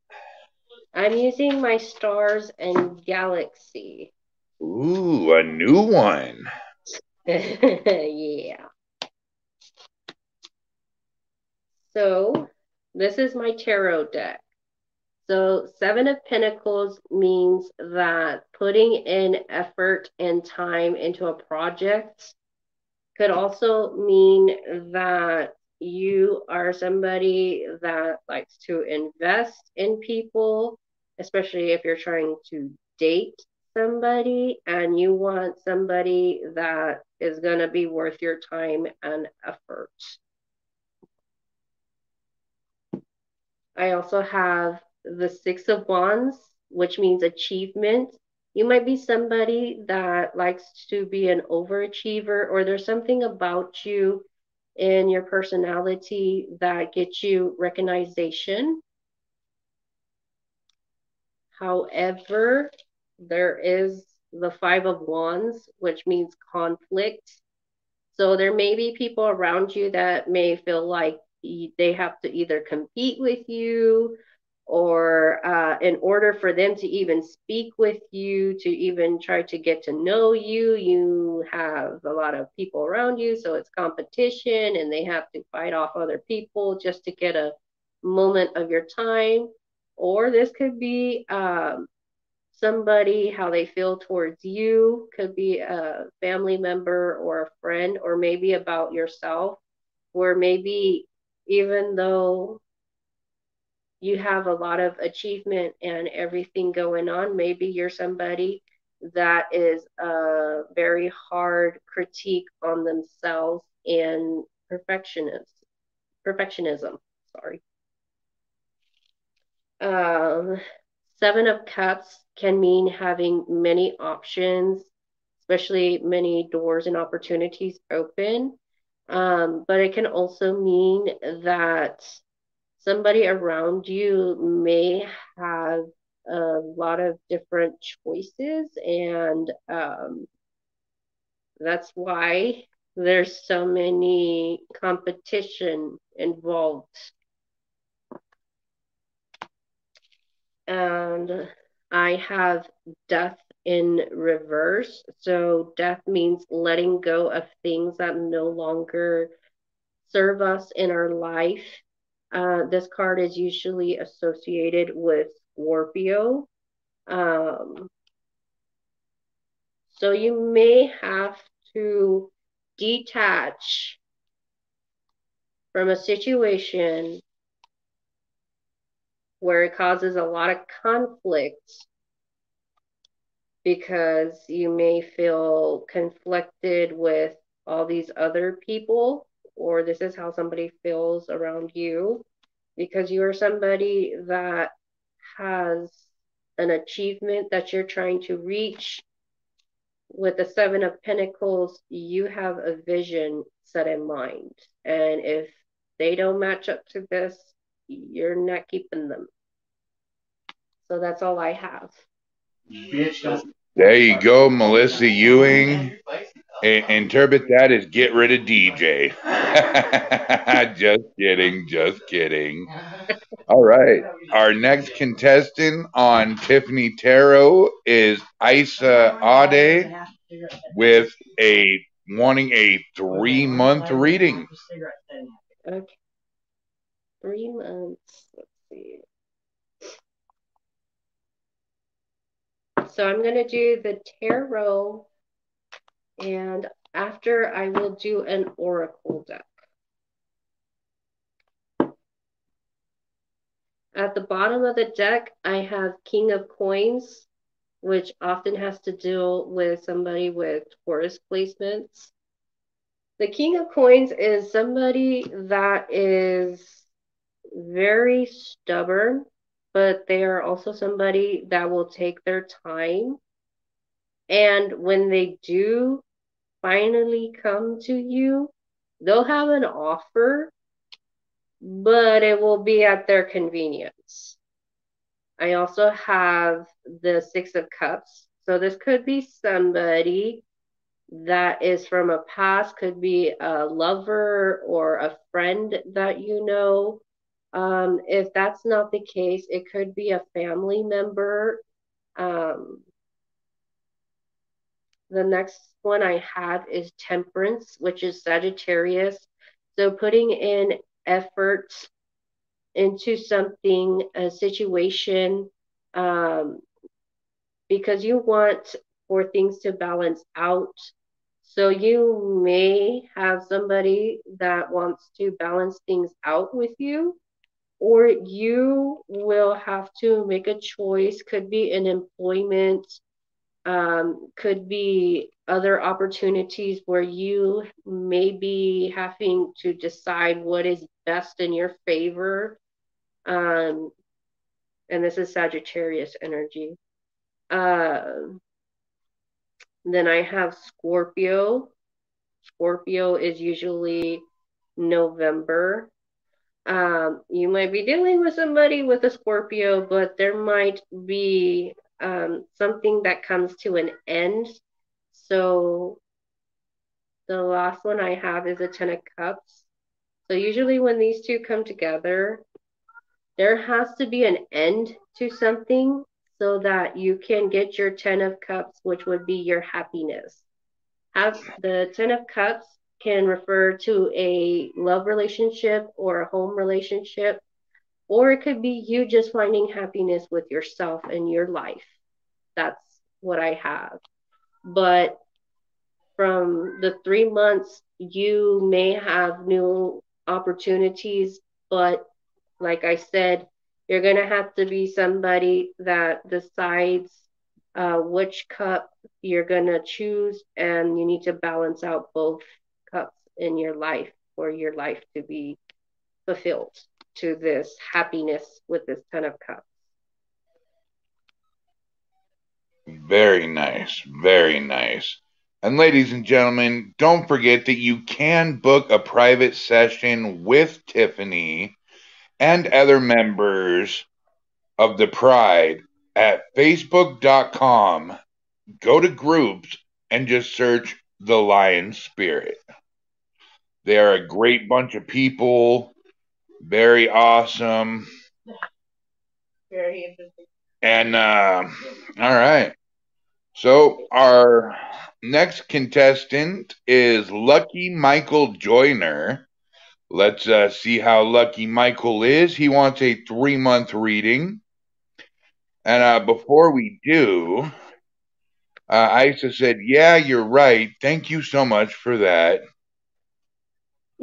I'm using my Stars and Galaxy. Ooh, a new one. yeah. So, this is my tarot deck. So, Seven of Pentacles means that putting in effort and time into a project could also mean that you are somebody that likes to invest in people, especially if you're trying to date somebody and you want somebody that is going to be worth your time and effort. I also have the Six of Wands, which means achievement. You might be somebody that likes to be an overachiever, or there's something about you in your personality that gets you recognition. However, there is the Five of Wands, which means conflict. So there may be people around you that may feel like they have to either compete with you or uh, in order for them to even speak with you, to even try to get to know you, you have a lot of people around you. So it's competition and they have to fight off other people just to get a moment of your time. Or this could be um, somebody, how they feel towards you, could be a family member or a friend, or maybe about yourself, where maybe even though you have a lot of achievement and everything going on, maybe you're somebody that is a very hard critique on themselves and perfectionist perfectionism sorry um, seven of cups can mean having many options, especially many doors and opportunities open. Um, but it can also mean that somebody around you may have a lot of different choices, and um, that's why there's so many competition involved. And I have death in reverse. So death means letting go of things that no longer serve us in our life. Uh, this card is usually associated with Scorpio. Um, so you may have to detach from a situation where it causes a lot of conflict because you may feel conflicted with all these other people, or this is how somebody feels around you because you are somebody that has an achievement that you're trying to reach. With the Seven of Pentacles, you have a vision set in mind. And if they don't match up to this, you're not keeping them. So that's all I have. There you go, Melissa Ewing. interpret that as get rid of DJ. just kidding, just kidding. All right. Our next contestant on Tiffany Tarot is Isa Ade with a wanting a three month reading. Okay. Three months. Let's see. So I'm going to do the tarot and after I will do an oracle deck. At the bottom of the deck, I have King of Coins, which often has to deal with somebody with Taurus placements. The King of Coins is somebody that is very stubborn, but they are also somebody that will take their time. And when they do finally come to you, they'll have an offer, but it will be at their convenience. I also have the Six of Cups. So this could be somebody that is from a past, could be a lover or a friend that you know um, if that's not the case, it could be a family member. Um, the next one I have is temperance, which is Sagittarius. So putting in effort into something, a situation, um, because you want for things to balance out. So you may have somebody that wants to balance things out with you or you will have to make a choice. Could be an employment um, could be other opportunities where you may be having to decide what is best in your favor. Um, and this is sagittarius energy. Uh, then i have scorpio. Scorpio is usually november um, you might be dealing with somebody with a Scorpio, but there might be um, something that comes to an end. So the last one I have is a Ten of Cups. So usually when these two come together, there has to be an end to something so that you can get your Ten of Cups, which would be your happiness. Have the Ten of Cups can refer to a love relationship or a home relationship, or it could be you just finding happiness with yourself and your life. That's what I have. But from the three months, you may have new opportunities, but like I said, you're going to have to be somebody that decides uh, which cup you're going to choose, and you need to balance out both cups in your life for your life to be fulfilled to this happiness with this Ten of Cups. Very nice. Very nice. And ladies and gentlemen, don't forget that you can book a private session with Tiffany and other members of the Pride at facebook.com. Go to groups and just search the Lion Spirit. They are a great bunch of people, very awesome. Very interesting. And uh, all right. So our next contestant is Lucky Michael Joyner. Let's uh, see how lucky Michael is. He wants a three month reading. And uh, before we do, uh, Isa said, Yeah, you're right. Thank you so much for that.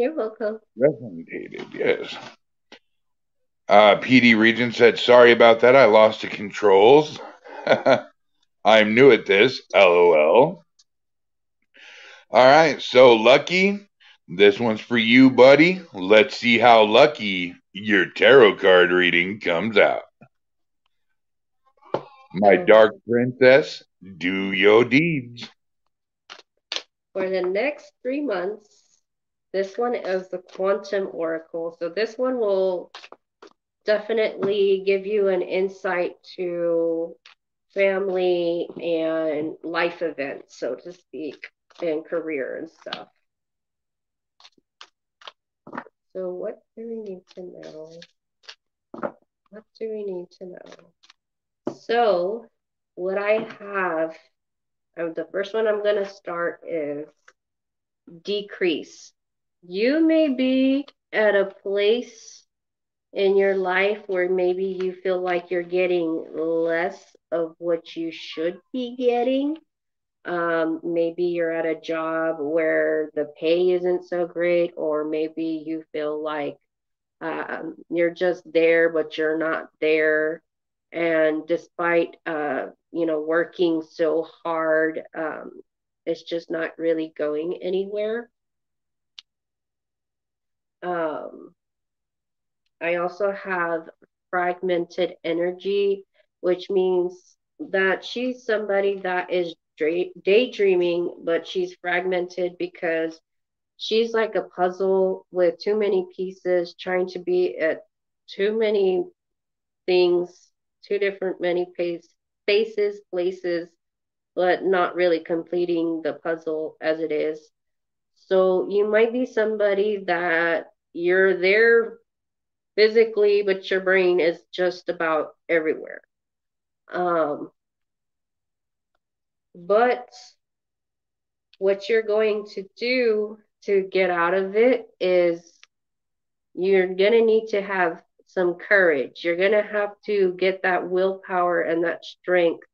You're welcome. Resonated, yes. Uh, PD Regent said, Sorry about that. I lost the controls. I'm new at this. LOL. All right. So, Lucky, this one's for you, buddy. Let's see how lucky your tarot card reading comes out. My dark princess, do your deeds. For the next three months, this one is the Quantum Oracle. So, this one will definitely give you an insight to family and life events, so to speak, and career and stuff. So, what do we need to know? What do we need to know? So, what I have, um, the first one I'm going to start is decrease. You may be at a place in your life where maybe you feel like you're getting less of what you should be getting. Um, maybe you're at a job where the pay isn't so great, or maybe you feel like um, you're just there, but you're not there. And despite, uh, you know, working so hard, um, it's just not really going anywhere. Um, I also have fragmented energy, which means that she's somebody that is daydreaming, but she's fragmented because she's like a puzzle with too many pieces, trying to be at too many things, two different many pace, spaces, places, but not really completing the puzzle as it is. So you might be somebody that you're there physically, but your brain is just about everywhere. Um, but what you're going to do to get out of it is you're going to need to have some courage. You're going to have to get that willpower and that strength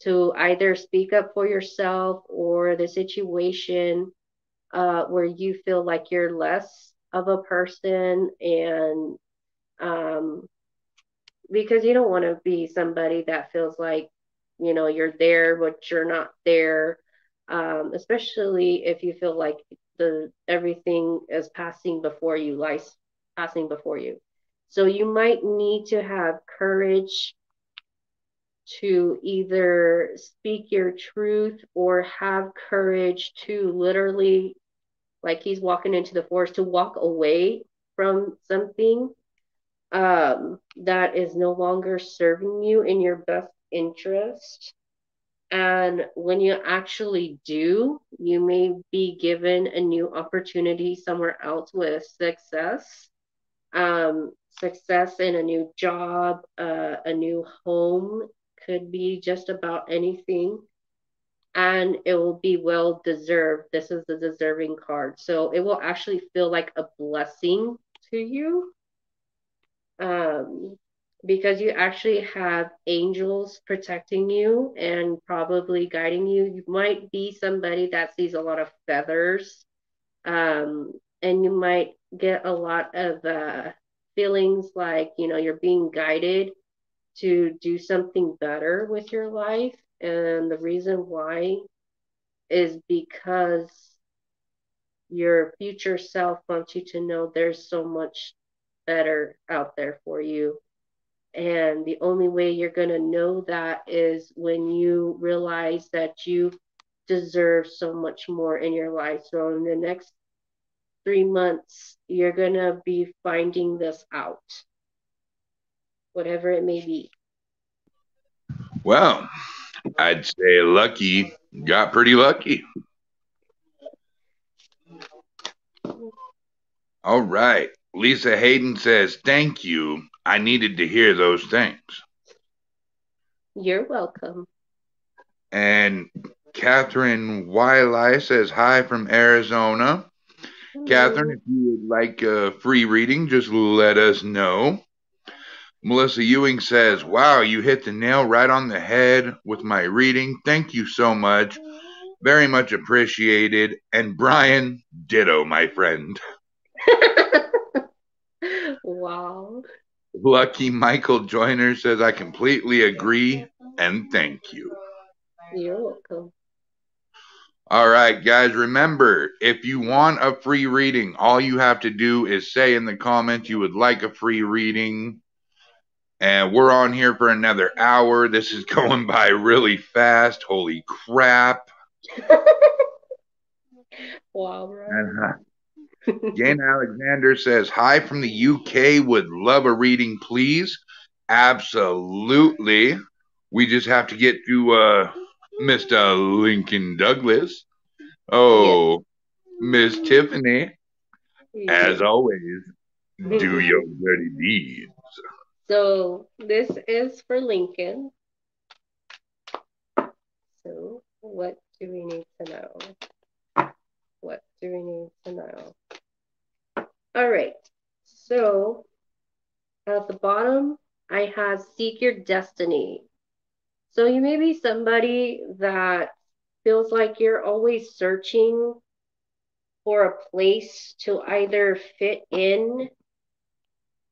to either speak up for yourself or the situation uh, where you feel like you're less of a person and um, because you don't want to be somebody that feels like you know you're there but you're not there um, especially if you feel like the everything is passing before you life passing before you. So you might need to have courage to either speak your truth or have courage to literally like he's walking into the forest to walk away from something um, that is no longer serving you in your best interest. And when you actually do, you may be given a new opportunity somewhere else with success. Um, success in a new job, uh, a new home, could be just about anything. And it will be well deserved. This is the deserving card. So it will actually feel like a blessing to you. Um, because you actually have angels protecting you and probably guiding you. You might be somebody that sees a lot of feathers, um, and you might get a lot of uh, feelings like you know you're being guided to do something better with your life. And the reason why is because your future self wants you to know there's so much better out there for you and the only way you're going to know that is when you realize that you deserve so much more in your life. So, in the next three months, you're going to be finding this out, whatever it may be. Well, I'd say lucky got pretty lucky. All right. Lisa Hayden says, Thank you. I needed to hear those things. You're welcome. And Catherine Wiley says, Hi from Arizona. Hello. Catherine, if you would like a free reading, just let us know. Melissa Ewing says, Wow, you hit the nail right on the head with my reading. Thank you so much. Very much appreciated. And Brian, ditto, my friend. wow. Lucky Michael Joyner says, I completely agree and thank you. You're welcome. All right, guys, remember if you want a free reading, all you have to do is say in the comments you would like a free reading. And we're on here for another hour. This is going by really fast. Holy crap. wow, bro. And, uh, Jan Alexander says, Hi from the UK. Would love a reading, please. Absolutely. We just have to get to uh, Mr. Lincoln Douglas. Oh, Miss Tiffany, as always, do your dirty deeds. So this is for Lincoln. So what do we need to know? What do we need to know? All right. So at the bottom, I have seek your destiny. So you may be somebody that feels like you're always searching for a place to either fit in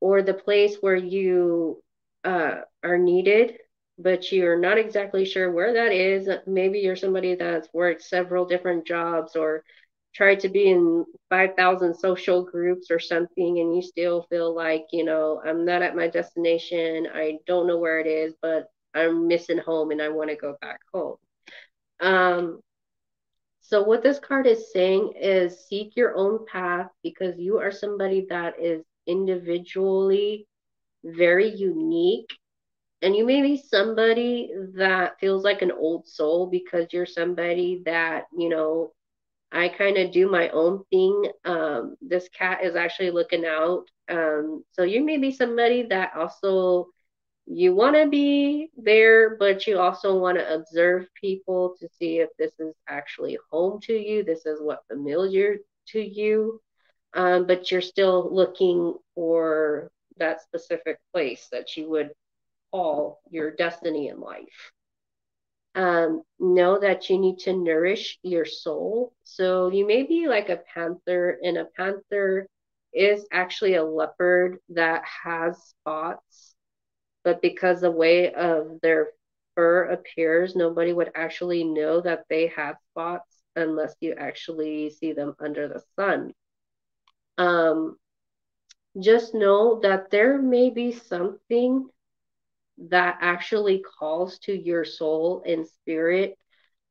or the place where you uh, are needed, but you're not exactly sure where that is. Maybe you're somebody that's worked several different jobs or tried to be in 5,000 social groups or something and you still feel like, you know, I'm not at my destination, I don't know where it is, but I'm missing home and I want to go back home. Um, so, what this card is saying is seek your own path because you are somebody that is individually very unique. And you may be somebody that feels like an old soul because you're somebody that, you know, I kind of do my own thing. Um, this cat is actually looking out. Um, so you may be somebody that also you want to be there, but you also want to observe people to see if this is actually home to you. This is what familiar to you. Um, but you're still looking for that specific place that you would call your destiny in life um, know that you need to nourish your soul. So you may be like a panther, and a panther is actually a leopard that has spots, but because the way of their fur appears, nobody would actually know that they have spots unless you actually see them under the sun. Um, just know that there may be something that actually calls to your soul and spirit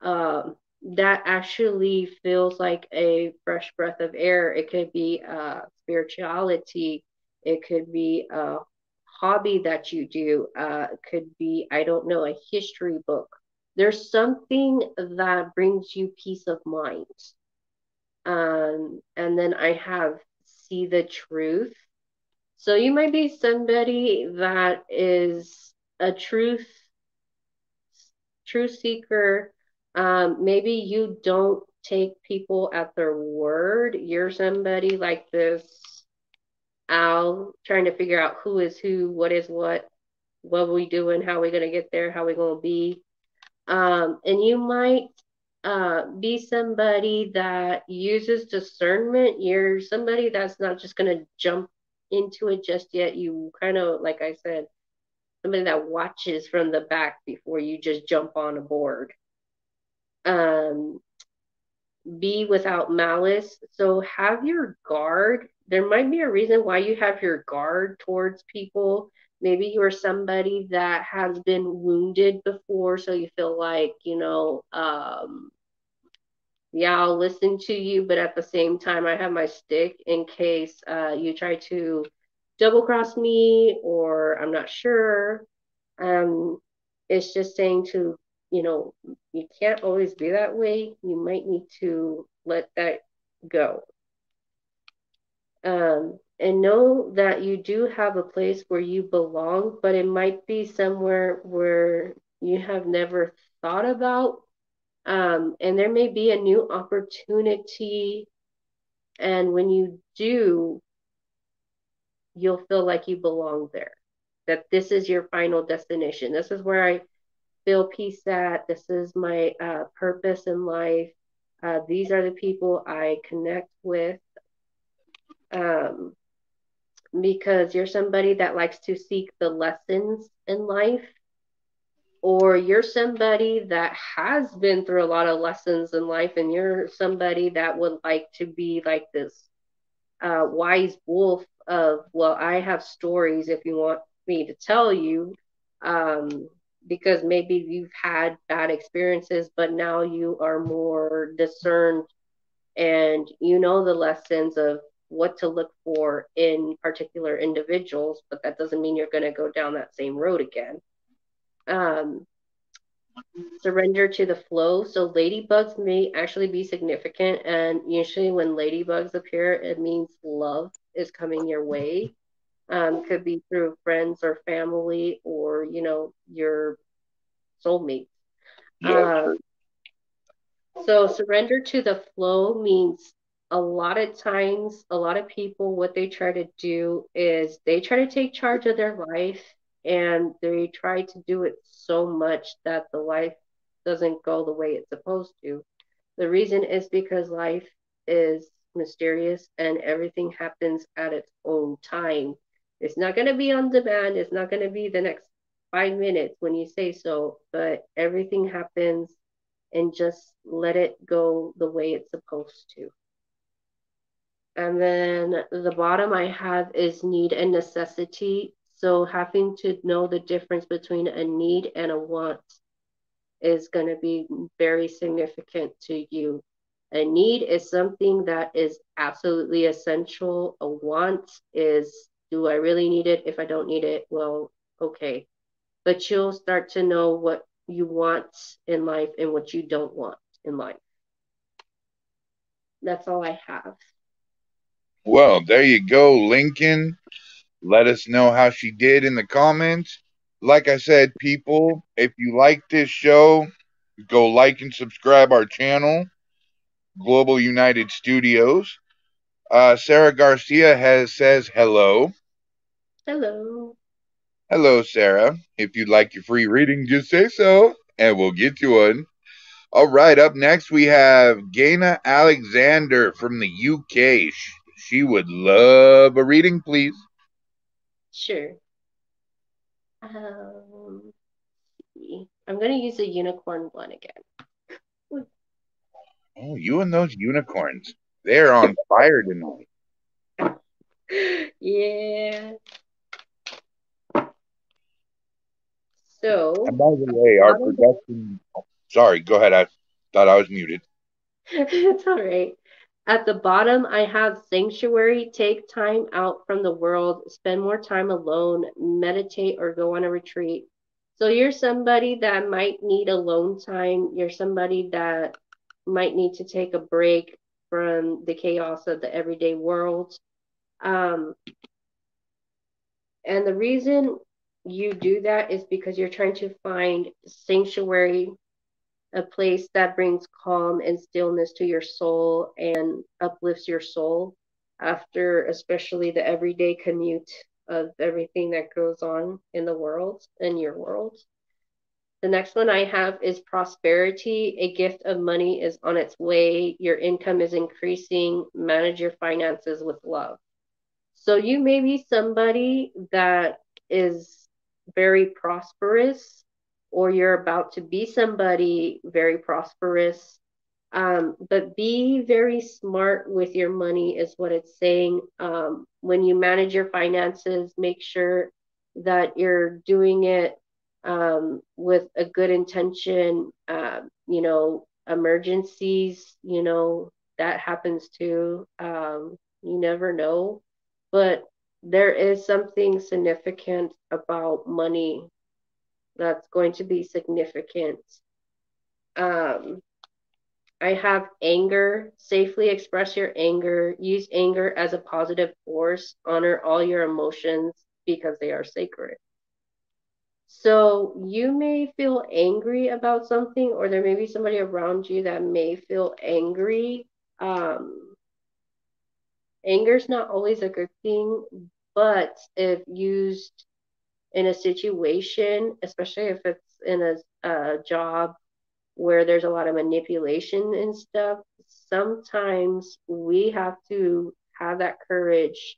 um, that actually feels like a fresh breath of air. It could be uh, spirituality. It could be a hobby that you do. Uh, it could be i don't know a history book. There's something that brings you peace of mind. Um, and then I have see the truth. So you might be somebody that is a truth truth seeker. Um, maybe you don't take people at their word. You're somebody like this owl trying to figure out who is who, what is what, what are we doing, how are we gonna get there, how are we gonna be. Um, and you might uh, be somebody that uses discernment. You're somebody that's not just going to jump into it just yet. You kind of, like I said, somebody that watches from the back before you just jump on a board. Um, be without malice. So have your guard. There might be a reason why you have your guard towards people maybe you're somebody that has been wounded before so you feel like you know um, yeah i'll listen to you but at the same time i have my stick in case uh, you try to double cross me or i'm not sure um, it's just saying to you know you can't always be that way you might need to let that go um, and know that you do have a place where you belong, but it might be somewhere where you have never thought about. Um, and there may be a new opportunity. And when you do, you'll feel like you belong there, that this is your final destination. This is where I feel peace at. This is my uh, purpose in life. Uh, these are the people I connect with. Um, because you're somebody that likes to seek the lessons in life, or you're somebody that has been through a lot of lessons in life, and you're somebody that would like to be like this uh, wise wolf of, well, I have stories if you want me to tell you. Um, because maybe you've had bad experiences, but now you are more discerned and you know the lessons of what to look for in particular individuals, but that doesn't mean you're going to go down that same road again. Um, surrender to the flow. So ladybugs may actually be significant, and usually when ladybugs appear, it means love is coming your way. Um, could be through friends or family, or you know your soulmate. Yeah. Um, so surrender to the flow means a lot of times, a lot of people, what they try to do is they try to take charge of their life and they try to do it so much that the life doesn't go the way it's supposed to. The reason is because life is mysterious and everything happens at its own time. It's not going to be on demand, it's not going to be the next five minutes when you say so, but everything happens and just let it go the way it's supposed to. And then the bottom I have is need and necessity. So having to know the difference between a need and a want is going to be very significant to you. A need is something that is absolutely essential. A want is, do I really need it? If I don't need it, well, okay. But you'll start to know what you want in life and what you don't want in life. That's all I have. Well, there you go, Lincoln. Let us know how she did in the comments. Like I said, people, if you like this show, go like and subscribe our channel, Global United Studios. Uh, Sarah Garcia has says hello. Hello. Hello, Sarah. If you'd like your free reading, just say so, and we'll get you one. All right, up next we have Gaina Alexander from the UK. She would love a reading, please. Sure. Um, I'm going to use a unicorn one again. Oh, you and those unicorns. They're on fire tonight. Yeah. So. And by the way, our production. Sorry, go ahead. I thought I was muted. it's all right. At the bottom, I have sanctuary. Take time out from the world, spend more time alone, meditate, or go on a retreat. So you're somebody that might need alone time. You're somebody that might need to take a break from the chaos of the everyday world. Um, and the reason you do that is because you're trying to find sanctuary, a place that brings calm and stillness to your soul and uplifts your soul after, especially the everyday commute of everything that goes on in the world, in your world. The next one I have is prosperity. A gift of money is on its way. Your income is increasing. Manage your finances with love. So you may be somebody that is very prosperous, or you're about to be somebody very prosperous. Um, but be very smart with your money, is what it's saying. Um, when you manage your finances, make sure that you're doing it um, with a good intention. Uh, you know, emergencies, you know, that happens too. Um, you never know but there is something significant about money that's going to be significant. Um, I have anger. Safely express your anger. Use anger as a positive force. Honor all your emotions because they are sacred. So you may feel angry about something, or there may be somebody around you that may feel angry. Um, anger is not always a good thing, but if used in a situation, especially if it's in a, a job where there's a lot of manipulation and stuff, sometimes we have to have that courage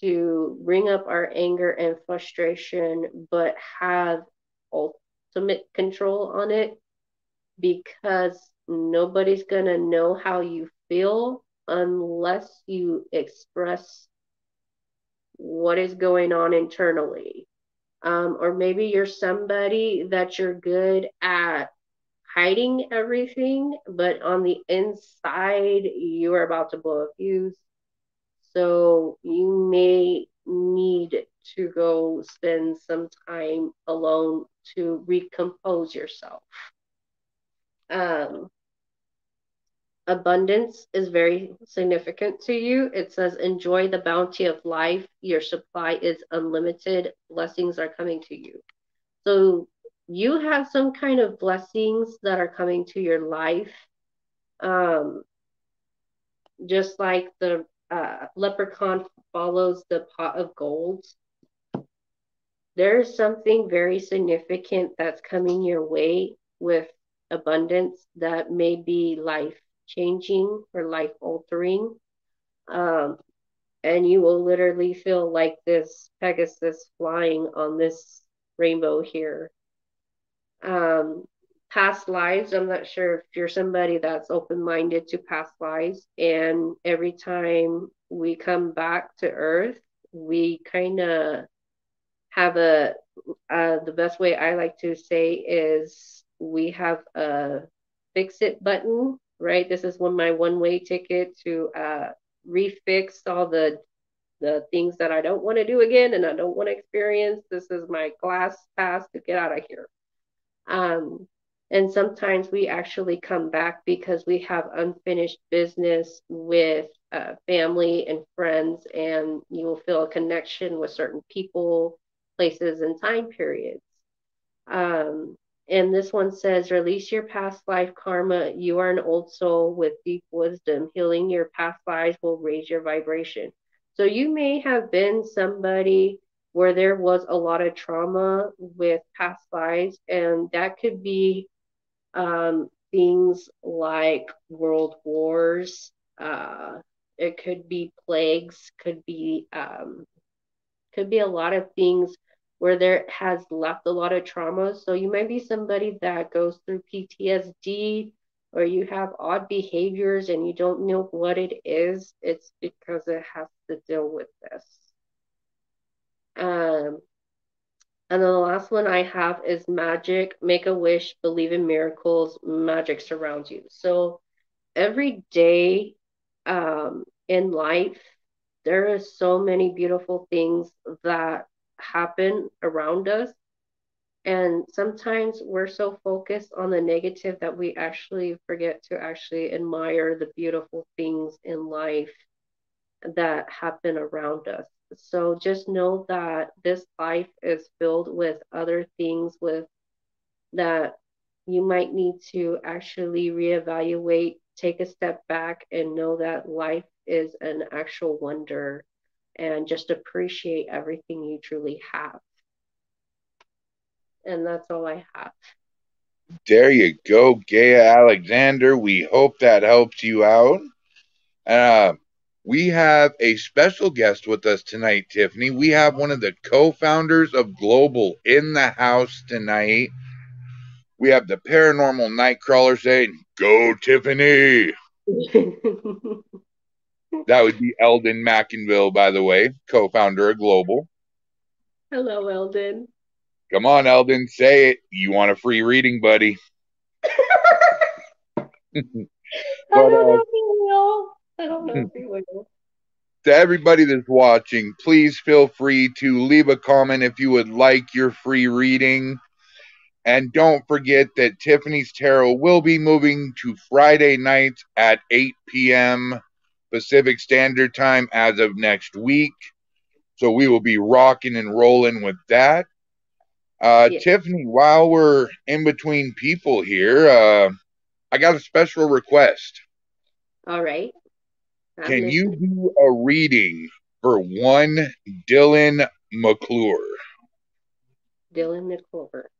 to bring up our anger and frustration, but have ultimate control on it because nobody's going to know how you feel unless you express what is going on internally. Um, or maybe you're somebody that you're good at hiding everything, but on the inside, you are about to blow a fuse. So you may need to go spend some time alone to recompose yourself. Um, abundance is very significant to you. It says, enjoy the bounty of life. Your supply is unlimited. Blessings are coming to you. So you have some kind of blessings that are coming to your life. Um, just like the uh, leprechaun follows the pot of gold. There's something very significant that's coming your way with abundance that may be life changing or life altering. Um, and you will literally feel like this Pegasus flying on this rainbow here. Um, past lives, I'm not sure if you're somebody that's open minded to past lives. And every time we come back to Earth, we kind of have a, uh, the best way I like to say is we have a fix it button right? This is one my one way ticket to uh, refix all the the things that I don't want to do again and I don't want to experience. This is my class pass to get out of here. Um, and sometimes we actually come back because we have unfinished business with uh, family and friends, and you will feel a connection with certain people, places, and time periods. Um, and this one says, release your past life karma. You are an old soul with deep wisdom. Healing your past lives will raise your vibration. So you may have been somebody where there was a lot of trauma with past lives, and that could be um, things like world wars. Uh, it could be plagues. Could be um, could be a lot of things where there has left a lot of trauma. So you might be somebody that goes through PTSD or you have odd behaviors and you don't know what it is. It's because it has to deal with this. Um, and then the last one I have is magic. Make a wish, believe in miracles, magic surrounds you. So every day um, in life, there is so many beautiful things that happen around us And sometimes we're so focused on the negative that we actually forget to actually admire the beautiful things in life that happen around us. So just know that this life is filled with other things with that you might need to actually reevaluate, take a step back and know that life is an actual wonder and just appreciate everything you truly have. And that's all I have. There you go, Gaia Alexander. We hope that helps you out. Uh, we have a special guest with us tonight, Tiffany. We have one of the co founders of Global in the house tonight. We have the paranormal nightcrawler saying, Go, Tiffany. that would be Eldon Mackinville, by the way, co founder of Global. Hello, Eldon. Come on, Eldon, say it. You want a free reading, buddy. but, I don't know uh, if he will. I don't know if he will. To everybody that's watching, please feel free to leave a comment if you would like your free reading. And don't forget that Tiffany's Tarot will be moving to Friday nights at 8 p.m. Pacific Standard Time as of next week. So we will be rocking and rolling with that. Uh, yeah. Tiffany, while we're in between people here, uh, I got a special request. All right. I'm Can listening. you do a reading for one Dylan McClure? Dylan McClure.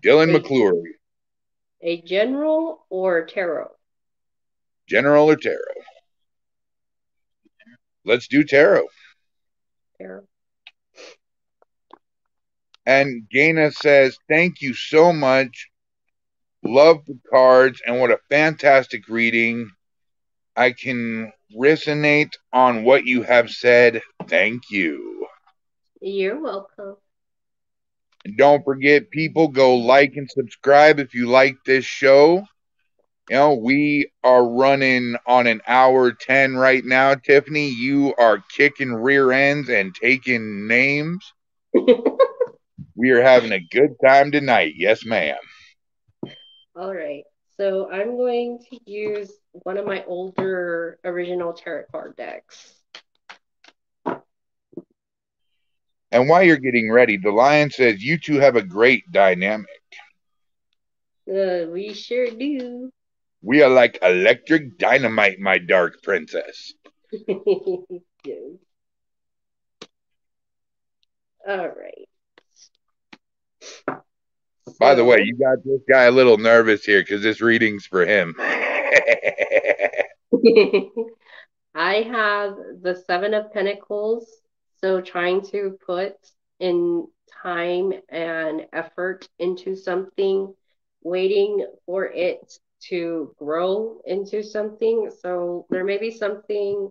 Dylan a, McClure. A general or tarot? General or tarot? Let's do tarot. Tarot. And Gaina says, Thank you so much. Love the cards and what a fantastic reading. I can resonate on what you have said. Thank you. You're welcome. And don't forget, people, go like and subscribe if you like this show. You know, we are running on an hour 10 right now. Tiffany, you are kicking rear ends and taking names. we are having a good time tonight. Yes, ma'am. All right. So I'm going to use one of my older original tarot card decks. And while you're getting ready, the lion says you two have a great dynamic. Uh, we sure do. We are like electric dynamite, my dark princess. yes. All right. By the way, you got this guy a little nervous here because this reading's for him. I have the Seven of Pentacles. So trying to put in time and effort into something, waiting for it to grow into something. So there may be something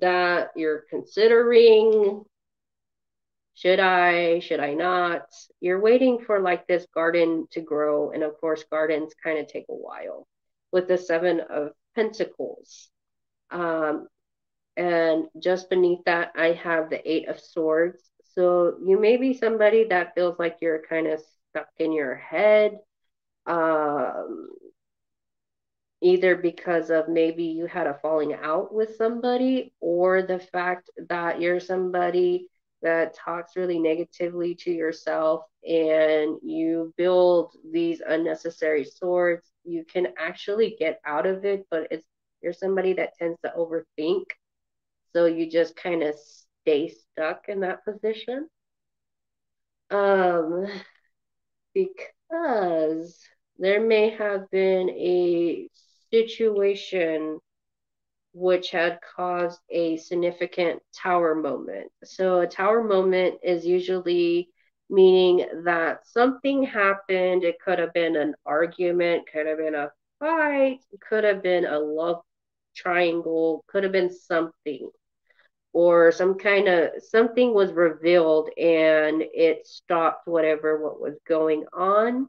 that you're considering should I, should I not? You're waiting for like this garden to grow. And of course, gardens kind of take a while with the Seven of Pentacles. Um, and just beneath that, I have the Eight of Swords. So you may be somebody that feels like you're kind of stuck in your head. Um, either because of maybe you had a falling out with somebody or the fact that you're somebody that talks really negatively to yourself and you build these unnecessary swords, you can actually get out of it, but it's you're somebody that tends to overthink. So you just kind of stay stuck in that position. Um, because there may have been a situation which had caused a significant tower moment. So, a tower moment is usually meaning that something happened. It could have been an argument, could have been a fight, could have been a love triangle, could have been something. Or some kind of something was revealed and it stopped whatever what was going on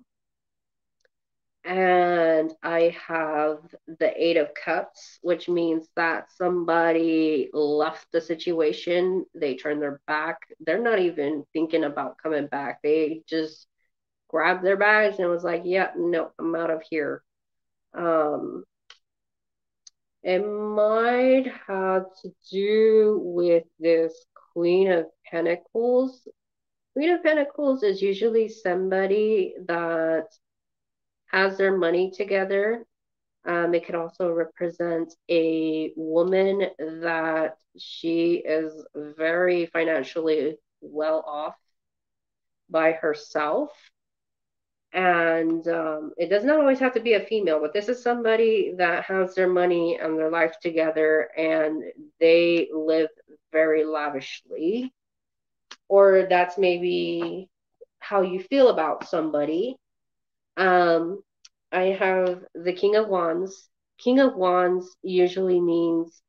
and I have the Eight of Cups, which means that somebody left the situation, they turn their back, they're not even thinking about coming back. They just grabbed their bags and was like, "Yeah, no, I'm out of here." Um, it might have to do with this Queen of Pentacles. Queen of Pentacles is usually somebody that has their money together. Um, it could also represent a woman that she is very financially well off by herself. And um, it does not always have to be a female, but this is somebody that has their money and their life together and they live very lavishly. Or that's maybe how you feel about somebody. Um, I have the King of Wands. King of Wands usually means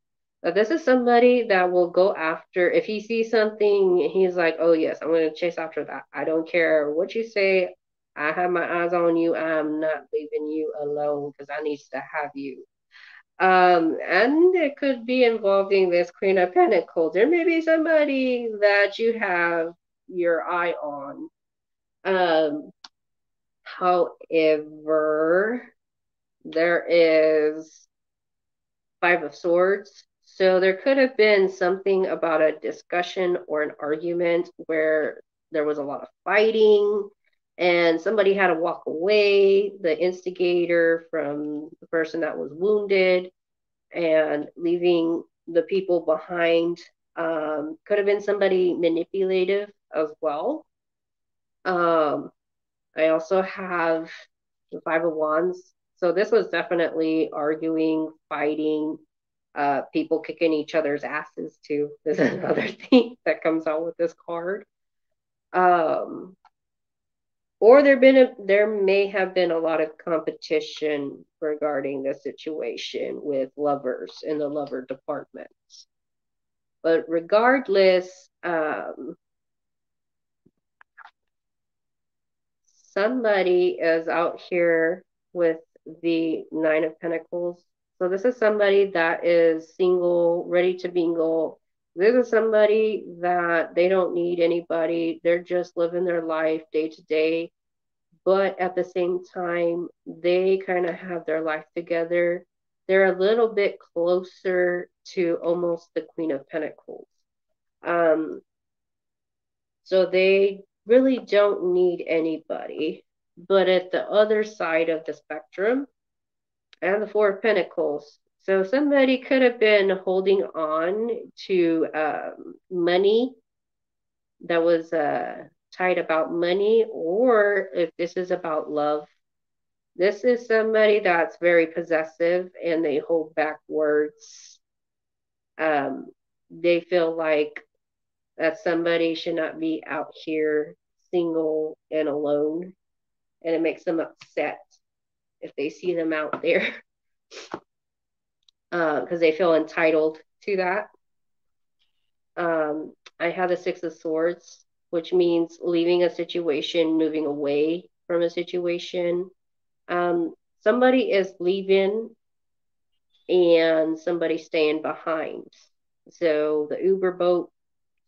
that this is somebody that will go after. If he sees something, he's like, oh, yes, I'm going to chase after that. I don't care what you say. I have my eyes on you. I'm not leaving you alone because I need to have you. Um, and it could be involving this Queen of Pentacles. There may be somebody that you have your eye on. Um, however, there is Five of Swords. So there could have been something about a discussion or an argument where there was a lot of fighting and somebody had to walk away, the instigator from the person that was wounded, and leaving the people behind. Um, could have been somebody manipulative as well. Um, I also have the Five of Wands. So this was definitely arguing, fighting, uh, people kicking each other's asses too. This is another thing that comes out with this card. Um, or there been a, there may have been a lot of competition regarding the situation with lovers in the lover departments. But regardless, um, somebody is out here with the Nine of Pentacles. So this is somebody that is single, ready to mingle. This is somebody that they don't need anybody. They're just living their life day to day. But at the same time, they kind of have their life together. They're a little bit closer to almost the Queen of Pentacles. Um, so they really don't need anybody. But at the other side of the spectrum, and the Four of Pentacles. So somebody could have been holding on to um, money that was uh, tied about money, or if this is about love, this is somebody that's very possessive and they hold back words. Um, they feel like that somebody should not be out here single and alone, and it makes them upset if they see them out there because uh, they feel entitled to that. Um, I have the Six of Swords, which means leaving a situation, moving away from a situation. Um, somebody is leaving and somebody staying behind. So the Uber boat,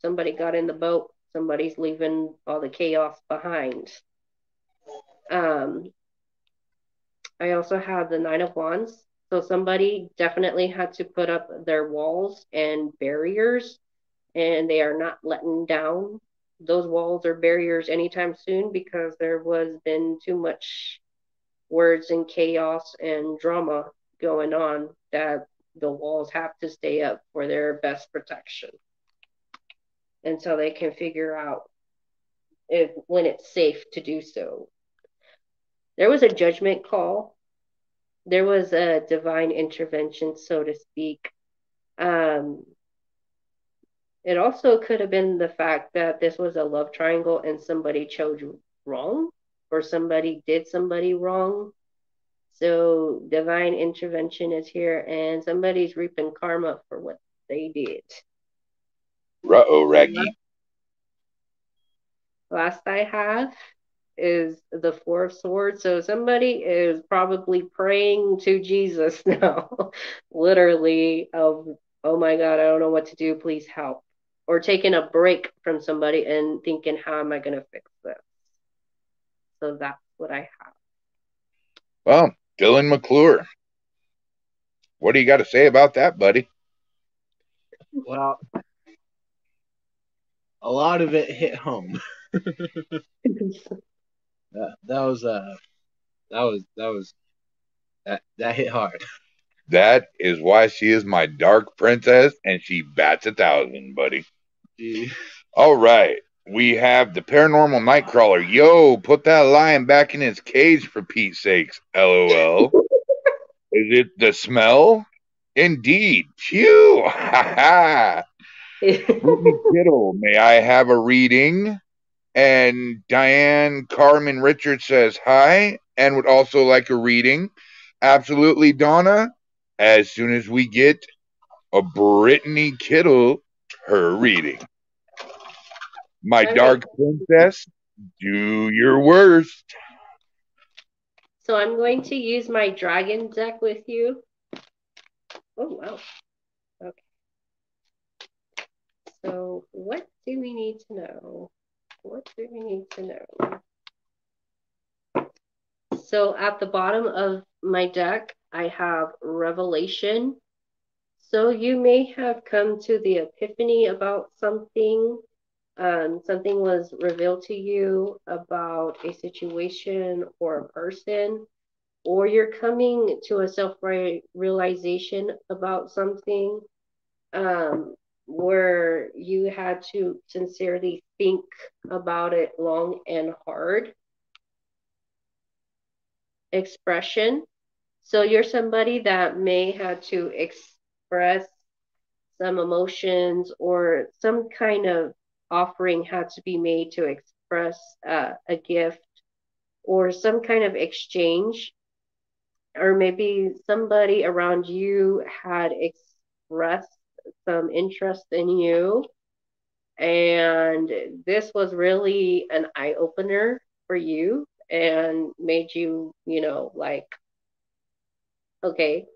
somebody got in the boat, somebody's leaving all the chaos behind. Um, I also have the Nine of Wands. So somebody definitely had to put up their walls and barriers, and they are not letting down those walls or barriers anytime soon because there was been too much words and chaos and drama going on that the walls have to stay up for their best protection until they can figure out if when it's safe to do so. There was a judgment call. There was a divine intervention, so to speak. Um, it also could have been the fact that this was a love triangle and somebody chose wrong or somebody did somebody wrong. So divine intervention is here and somebody's reaping karma for what they did. Uh oh, Raggy. Last I have is the Four of Swords. So somebody is probably praying to Jesus now, literally, of, oh my God, I don't know what to do. Please help. Or taking a break from somebody and thinking, how am I going to fix this? So that's what I have. Well, Dylan McClure, what do you got to say about that, buddy? Well, a lot of it hit home. that, that was uh that was that was that that hit hard. That is why she is my dark princess and she bats a thousand, buddy. Gee. All right. We have the paranormal nightcrawler. Yo, put that lion back in his cage for Pete's sakes. LOL. is it the smell? Indeed. Phew. Ha ha. Kittle, may I have a reading? And Diane Carmen Richard says hi and would also like a reading. Absolutely, Donna. As soon as we get a Brittany Kittle, her reading. My Okay. dark princess, do your worst. So I'm going to use my dragon deck with you. Oh, wow. Okay. So what do we need to know? What do we need to know? So at the bottom of my deck, I have Revelation. So you may have come to the epiphany about something. Um, something was revealed to you about a situation or a person, or you're coming to a self realization about something um, where you had to sincerely think about it long and hard. Expression. So you're somebody that may have to express some emotions or some kind of offering had to be made to express uh, a gift or some kind of exchange. Or maybe somebody around you had expressed some interest in you. And this was really an eye opener for you and made you, you know, like, okay,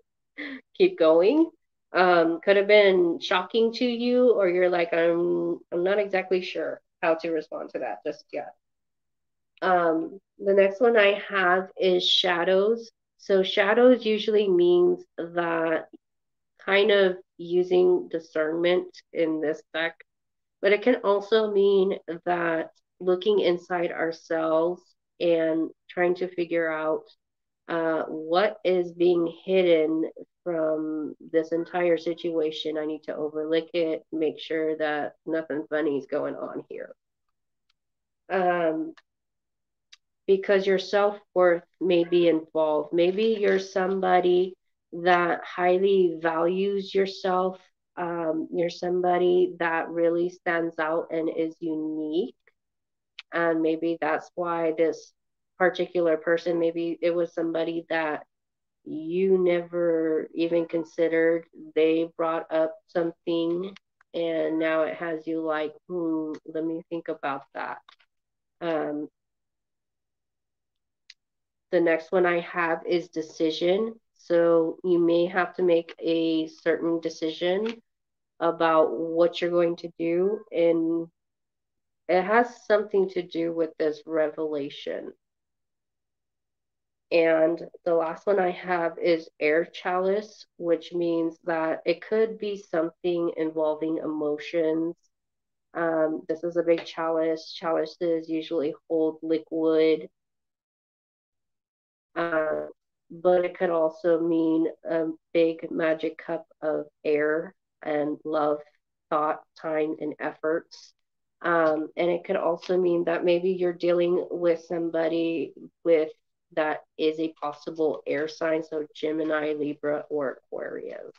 keep going. Um, could have been shocking to you, or you're like, I'm I'm not exactly sure how to respond to that just yet. Um, the next one I have is shadows. So shadows usually means that kind of using discernment in this deck, but it can also mean that looking inside ourselves and trying to figure out uh, what is being hidden from this entire situation. I need to overlook it, make sure that nothing funny is going on here. Um, because your self worth may be involved. Maybe you're somebody that highly values yourself. Um, you're somebody that really stands out and is unique. And maybe that's why this particular person, maybe it was somebody that you never even considered. They brought up something and now it has you like, hmm, let me think about that. Um, the next one I have is decision. So you may have to make a certain decision about what you're going to do. And it has something to do with this revelation. And the last one I have is air chalice, which means that it could be something involving emotions. Um, this is a big chalice. Chalices usually hold liquid uh, but it could also mean a big magic cup of air and love, thought, time, and efforts. Um, and it could also mean that maybe you're dealing with somebody with that is a possible air sign, so Gemini, Libra, or Aquarius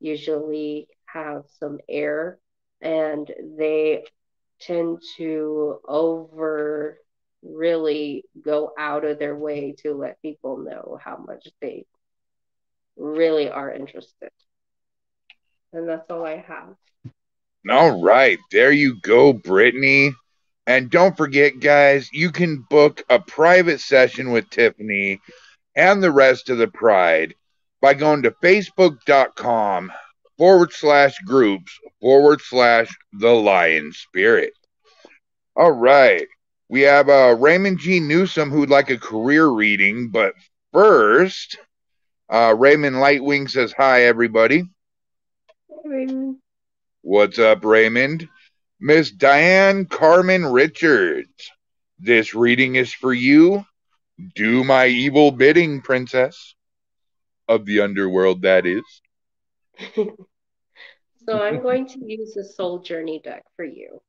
usually have some air and they tend to over really go out of their way to let people know how much they really are interested. And that's all I have. All right, there you go, Brittany. And don't forget, guys, you can book a private session with Tiffany and the rest of the Pride by going to facebook.com forward slash groups forward slash the Lion Spirit. All right. We have uh, Raymond G. Newsom who'd like a career reading, but first, uh, Raymond Lightwing says hi, everybody. Raymond. What's up, Raymond? Miss Diane Carmen Richards. This reading is for you. Do my evil bidding, princess. Of the underworld, that is. so I'm going to use the Soul Journey deck for you.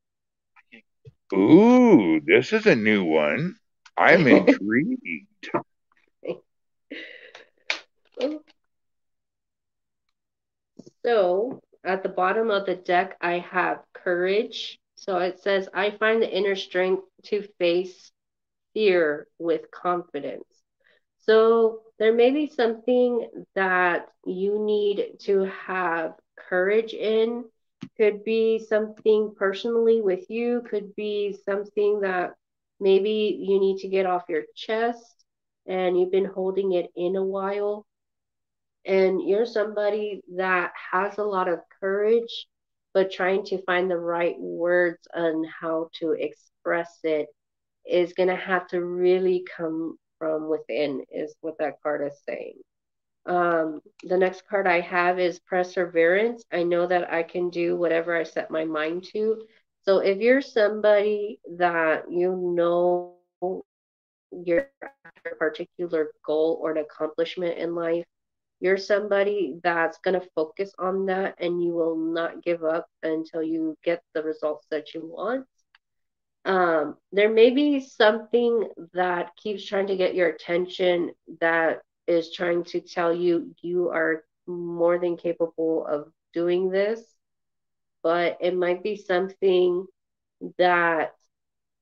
Ooh, this is a new one. I'm intrigued. So at the bottom of the deck, I have courage. So it says, I find the inner strength to face fear with confidence. So there may be something that you need to have courage in. Could be something personally with you, could be something that maybe you need to get off your chest and you've been holding it in a while. And you're somebody that has a lot of courage, but trying to find the right words on how to express it is going to have to really come from within, is what that card is saying. Um, the next card I have is perseverance. I know that I can do whatever I set my mind to. So if you're somebody that you know a particular goal or an accomplishment in life, you're somebody that's going to focus on that and you will not give up until you get the results that you want. Um, there may be something that keeps trying to get your attention that is trying to tell you you are more than capable of doing this, but it might be something that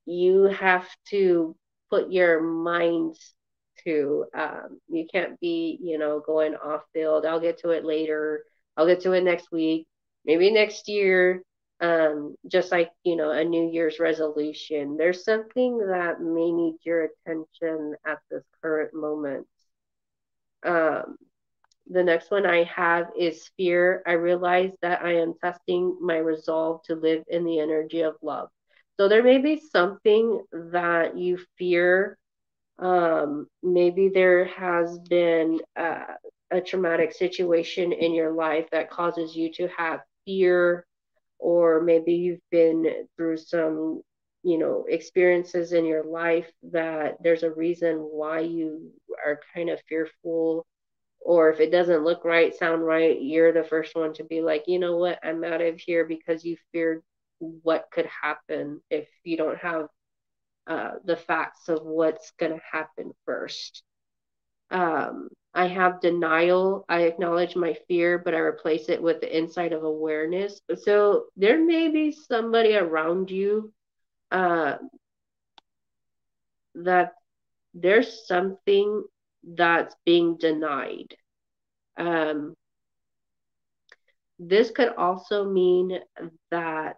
you have to put your mind to. Um, you can't be, you know, going off field. I'll get to it later. I'll get to it next week, maybe next year um, just like you know a new year's resolution there's something that may need your attention at this current moment um, the next one i have is fear. I realize that i am testing my resolve to live in the energy of love. So there may be something that you fear. Um, maybe there has been uh, a traumatic situation in your life that causes you to have fear or maybe you've been through some you know experiences in your life that there's a reason why you are kind of fearful or if it doesn't look right sound right you're the first one to be like you know what i'm out of here because you feared what could happen if you don't have uh, the facts of what's going to happen first um, I have denial. I acknowledge my fear, but I replace it with the insight of awareness. So there may be somebody around you uh, that there's something that's being denied. Um, this could also mean that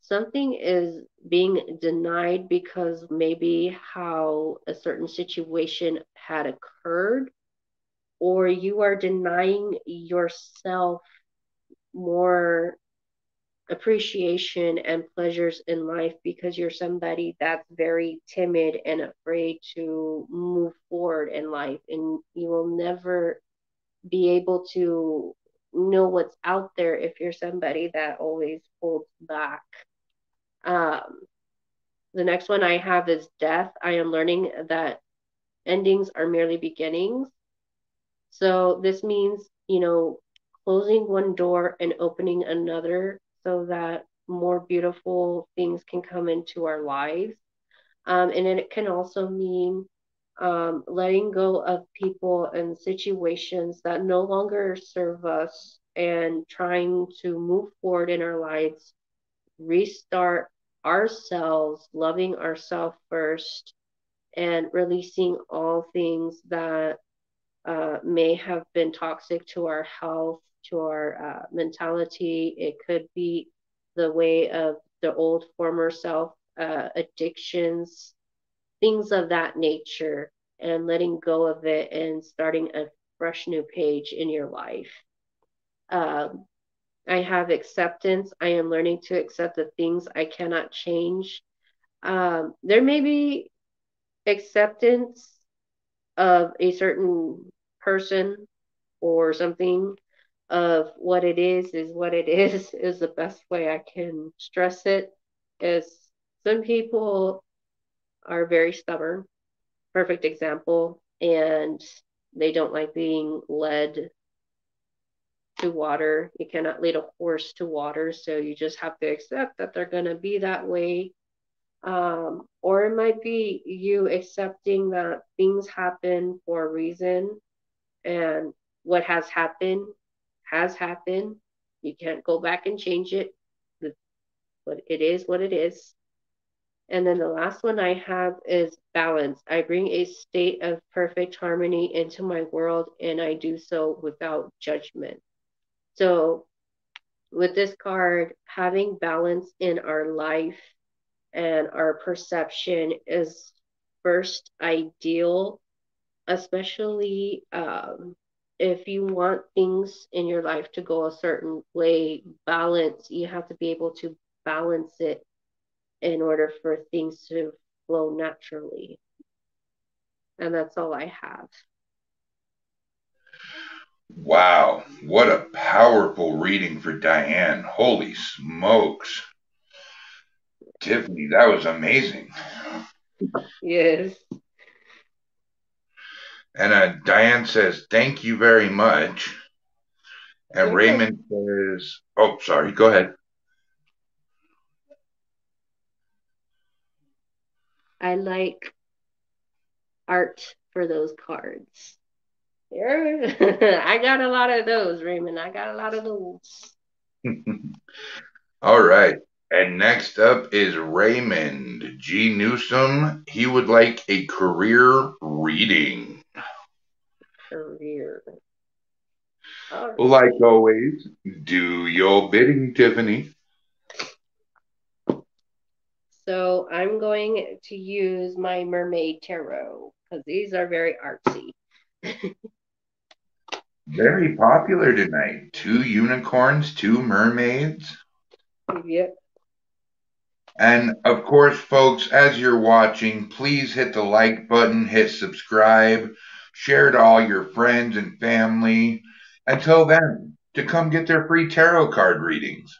something is being denied because maybe how a certain situation had occurred, or you are denying yourself more appreciation and pleasures in life because you're somebody that's very timid and afraid to move forward in life and you will never be able to know what's out there if you're somebody that always holds back um, the next one I have is death. I am learning that endings are merely beginnings. So this means, you know, closing one door and opening another so that more beautiful things can come into our lives. Um, and it can also mean um, letting go of people and situations that no longer serve us and trying to move forward in our lives restart ourselves, loving ourselves first, and releasing all things that uh, may have been toxic to our health, to our uh, mentality. It could be the way of the old former self, uh, addictions, things of that nature, and letting go of it and starting a fresh new page in your life. Um, I have acceptance. I am learning to accept the things I cannot change. Um, there may be acceptance of a certain person or something of what it is is what it is is the best way I can stress it is some people are very stubborn. Perfect example. And they don't like being led to water. You cannot lead a horse to water. So you just have to accept that they're going to be that way. Um, or it might be you accepting that things happen for a reason and what has happened has happened. You can't go back and change it. But it is what it is. And then the last one I have is balance. I bring a state of perfect harmony into my world, and I do so without judgment. So, with this card, having balance in our life and our perception is first ideal, especially um, if you want things in your life to go a certain way, balance, you have to be able to balance it in order for things to flow naturally. And that's all I have. Wow, what a powerful reading for Diane. Holy smokes. Tiffany, that was amazing. Yes. And uh, Diane says, Thank you very much. And Raymond says, Oh, sorry, go ahead. I like art for those cards. Yeah. I got a lot of those, Raymond. I got a lot of those. All right. And next up is Raymond G. Newsom. He would like a career reading. Career. Right. Like always, do your bidding, Tiffany. So I'm going to use my Mermaid Tarot because these are very artsy. very popular tonight. Two unicorns, two mermaids. Yep. And of course, folks, as you're watching, please hit the like button, hit subscribe, share to all your friends and family. Until then, to come get their free tarot card readings.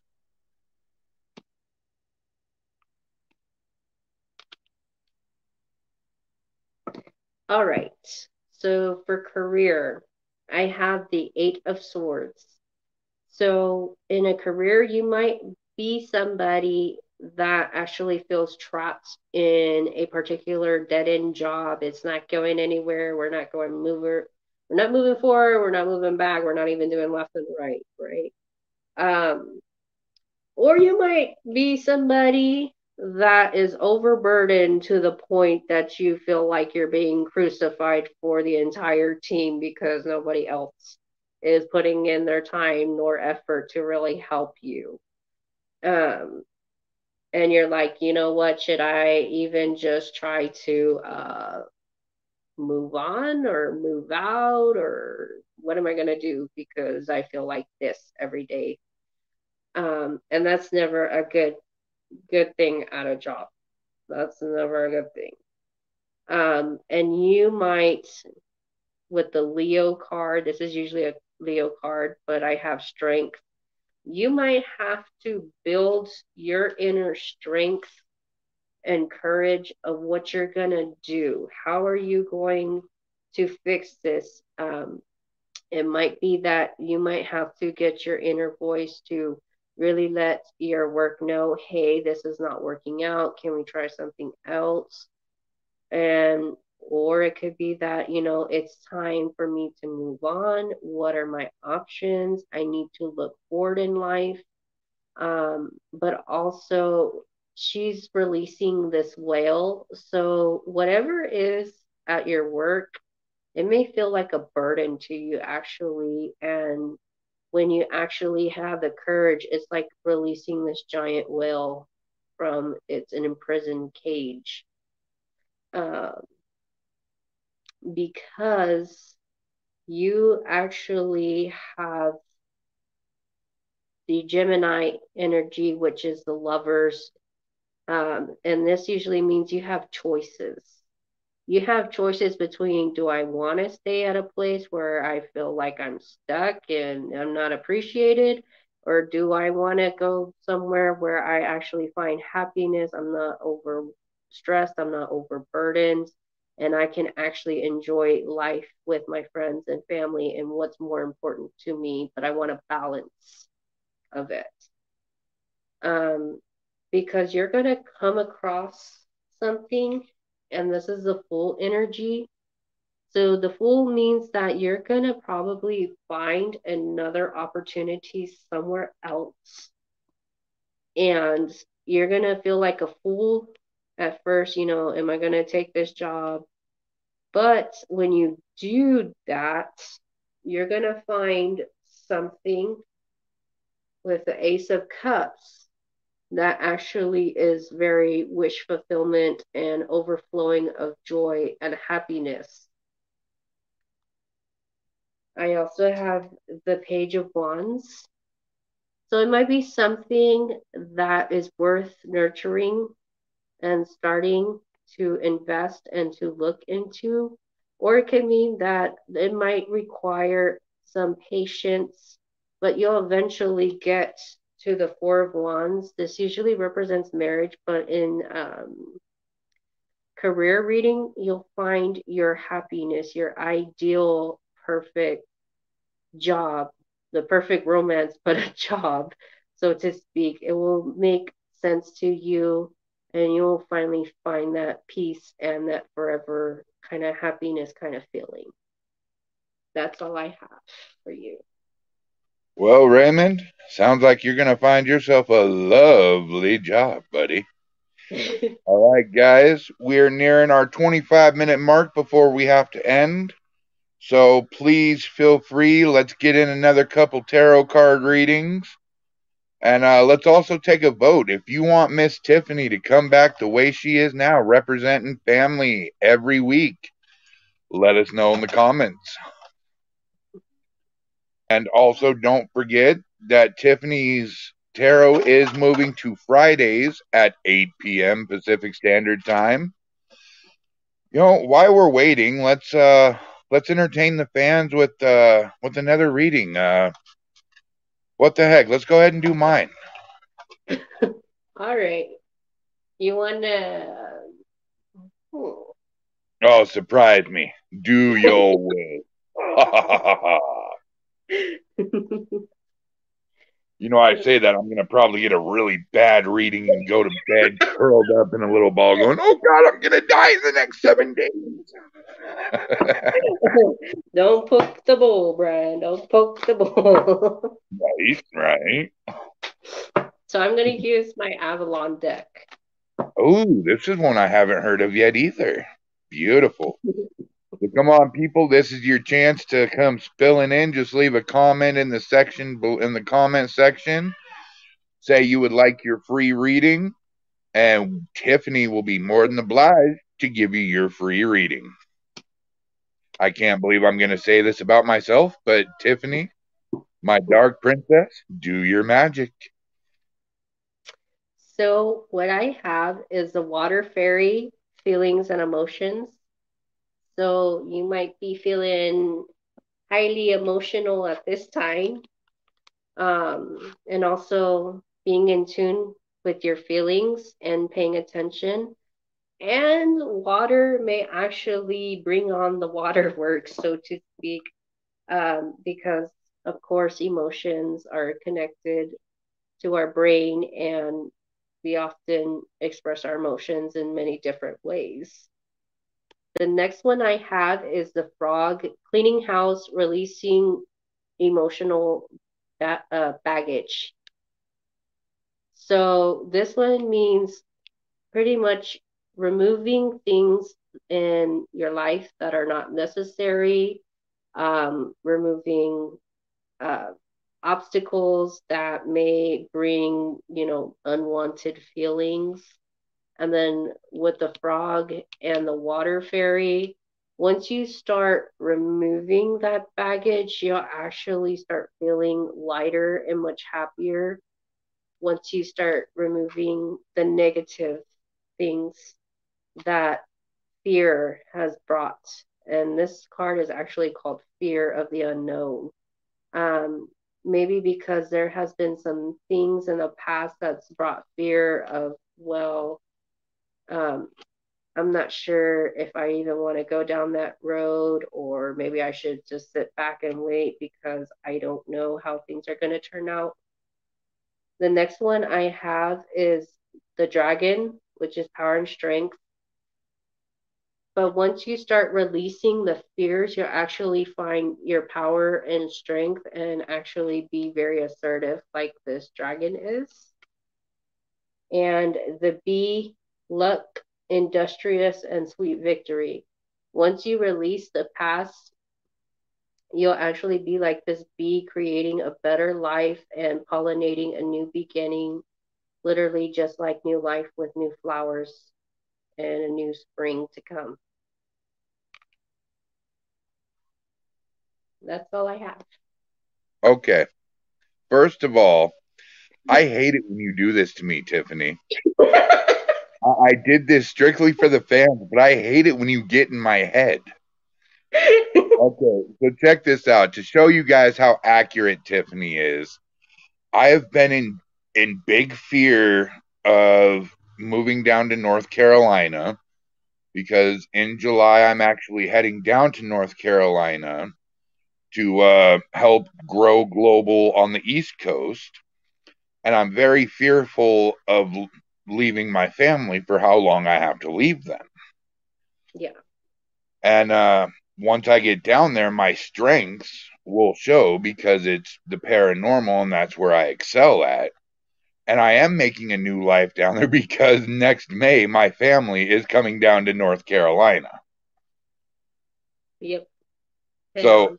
All right. So for career, I have the Eight of Swords. So in a career, you might be somebody that actually feels trapped in a particular dead end job. It's not going anywhere. We're not going mover. We're not moving forward. We're not moving back. We're not even doing left and right, right? Um, or you might be somebody that is overburdened to the point that you feel like you're being crucified for the entire team because nobody else is putting in their time nor effort to really help you. Um, and you're like, you know what, should I even just try to uh, move on or move out or what am I going to do because I feel like this every day? Um, and that's never a good good thing at a job. That's never a good thing. Um, and you might, with the Leo card, this is usually a Leo card, but I have strength. You might have to build your inner strength and courage of what you're going to do. How are you going to fix this? Um, it might be that you might have to get your inner voice to really let your work know hey this is not working out can we try something else and or it could be that you know it's time for me to move on. What are my options? I need to look forward in life. Um, but also she's releasing this whale. So whatever is at your work it may feel like a burden to you actually. And when you actually have the courage, it's like releasing this giant whale from its an imprisoned cage. Um, because you actually have the Gemini energy, which is the lovers Um, and this usually means you have choices. You have choices between do I want to stay at a place where I feel like I'm stuck and I'm not appreciated, or do I want to go somewhere where I actually find happiness? I'm not over stressed, I'm not overburdened, and I can actually enjoy life with my friends and family and what's more important to me, but I want a balance of it. Um, because you're going to come across something, and this is the Fool energy. So the Fool means that you're going to probably find another opportunity somewhere else. And you're going to feel like a fool at first, you know, am I going to take this job? But when you do that, you're going to find something with the Ace of Cups that actually is very wish fulfillment and overflowing of joy and happiness. I also have the Page of Wands. So it might be something that is worth nurturing and starting to invest and to look into, or it can mean that it might require some patience, but you'll eventually get to the Four of Wands. This usually represents marriage, but in um, career reading, you'll find your happiness, your ideal, perfect job, the perfect romance, but a job, so to speak. It will make sense to you and you'll finally find that peace and that forever kind of happiness kind of feeling. That's all I have for you. Well, Raymond, sounds like you're going to find yourself a lovely job, buddy. all right, guys, we're nearing our 25 minute mark before we have to end. So please feel free. Let's get in another couple tarot card readings. And uh, let's also take a vote. If you want Miss Tiffany to come back the way she is now, representing family every week, let us know in the comments. And also, don't forget that Tiffany's Tarot is moving to Fridays at 8 p.m. Pacific Standard Time. You know, while we're waiting, let's uh let's entertain the fans with uh with another reading. Uh what the heck? Let's go ahead and do mine. All right. You want to. Hmm. Oh, surprise me. Do your way. You know, I say that I'm going to probably get a really bad reading and go to bed curled up in a little ball going, oh God, I'm going to die in the next seven days. Don't poke the bull, Brian. Don't poke the bull. right, right. So I'm going to use my Avalon deck. Oh, this is one I haven't heard of yet either. Beautiful. So come on, people. This is your chance to come spilling in. Just leave a comment in the section in the comment section. Say you would like your free reading, and Tiffany will be more than obliged to give you your free reading. I can't believe I'm going to say this about myself, but Tiffany, my dark princess, do your magic. So, what I have is the water fairy feelings and emotions. So you might be feeling highly emotional at this time. Um, and also being in tune with your feelings and paying attention. And water may actually bring on the waterworks, so to speak, um, because of course emotions are connected to our brain and we often express our emotions in many different ways. The next one I have is the frog cleaning house, releasing emotional ba- uh, baggage. So this one means pretty much removing things in your life that are not necessary, um, removing uh, obstacles that may bring, you know, unwanted feelings. And then with the frog and the water fairy, once you start removing that baggage, you'll actually start feeling lighter and much happier. once you start removing the negative things that fear has brought. And this card is actually called Fear of the Unknown. Um, maybe because there has been some things in the past that's brought fear of, well, um, I'm not sure if I even want to go down that road, or maybe I should just sit back and wait because I don't know how things are going to turn out. The next one I have is the dragon, which is power and strength. But once you start releasing the fears, you'll actually find your power and strength and actually be very assertive, like this dragon is. And the bee, luck, industrious, and sweet victory. Once you release the past, you'll actually be like this bee creating a better life and pollinating a new beginning, literally just like new life with new flowers and a new spring to come. That's all I have. Okay. First of all, I hate it when you do this to me, Tiffany. I did this strictly for the fans, but I hate it when you get in my head. okay, so check this out to show you guys how accurate Tiffany is. I have been in in big fear of moving down to North Carolina because in July I'm actually heading down to North Carolina to uh, help grow global on the East Coast, and I'm very fearful of leaving my family for how long I have to leave them. Yeah. And uh, once I get down there, my strengths will show because it's the paranormal and that's where I excel at. And I am making a new life down there because next May, my family is coming down to North Carolina. Yep. So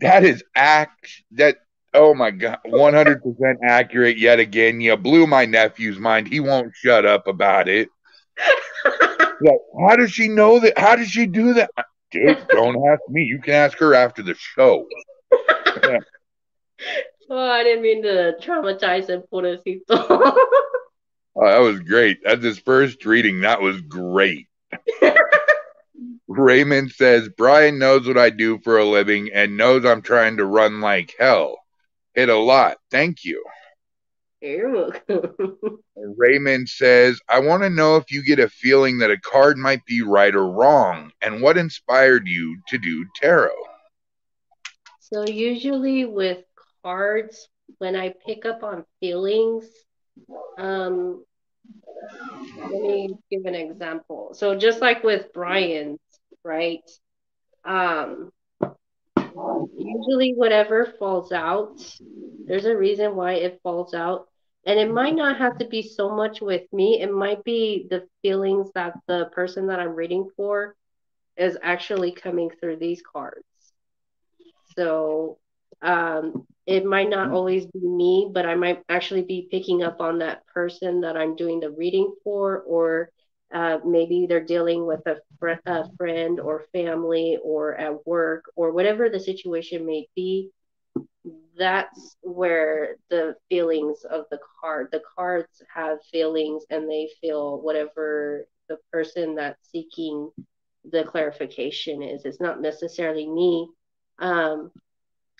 that is act that Oh my god, one hundred percent accurate yet again. You blew my nephew's mind. He won't shut up about it. like, how does she know that? How does she do that? Dude, don't ask me. You can ask her after the show. yeah. Oh, I didn't mean to traumatize him, pobrecito. oh, that was great. That's his first reading. That was great. Raymond says Brian knows what I do for a living and knows I'm trying to run like hell it a lot. Thank you. You're welcome. Raymond says, I want to know if you get a feeling that a card might be right or wrong, and what inspired you to do tarot? So, usually with cards, when I pick up on feelings, um, let me give an example. So, just like with Brian's, right? Um, usually whatever falls out, there's a reason why it falls out. And it might not have to be so much with me. It might be the feelings that the person that I'm reading for is actually coming through these cards. So um, it might not always be me, but I might actually be picking up on that person that I'm doing the reading for, or uh, maybe they're dealing with a, fr- a friend or family or at work or whatever the situation may be. That's where the feelings of the card, the cards have feelings and they feel whatever the person that's seeking the clarification is. It's not necessarily me. Um,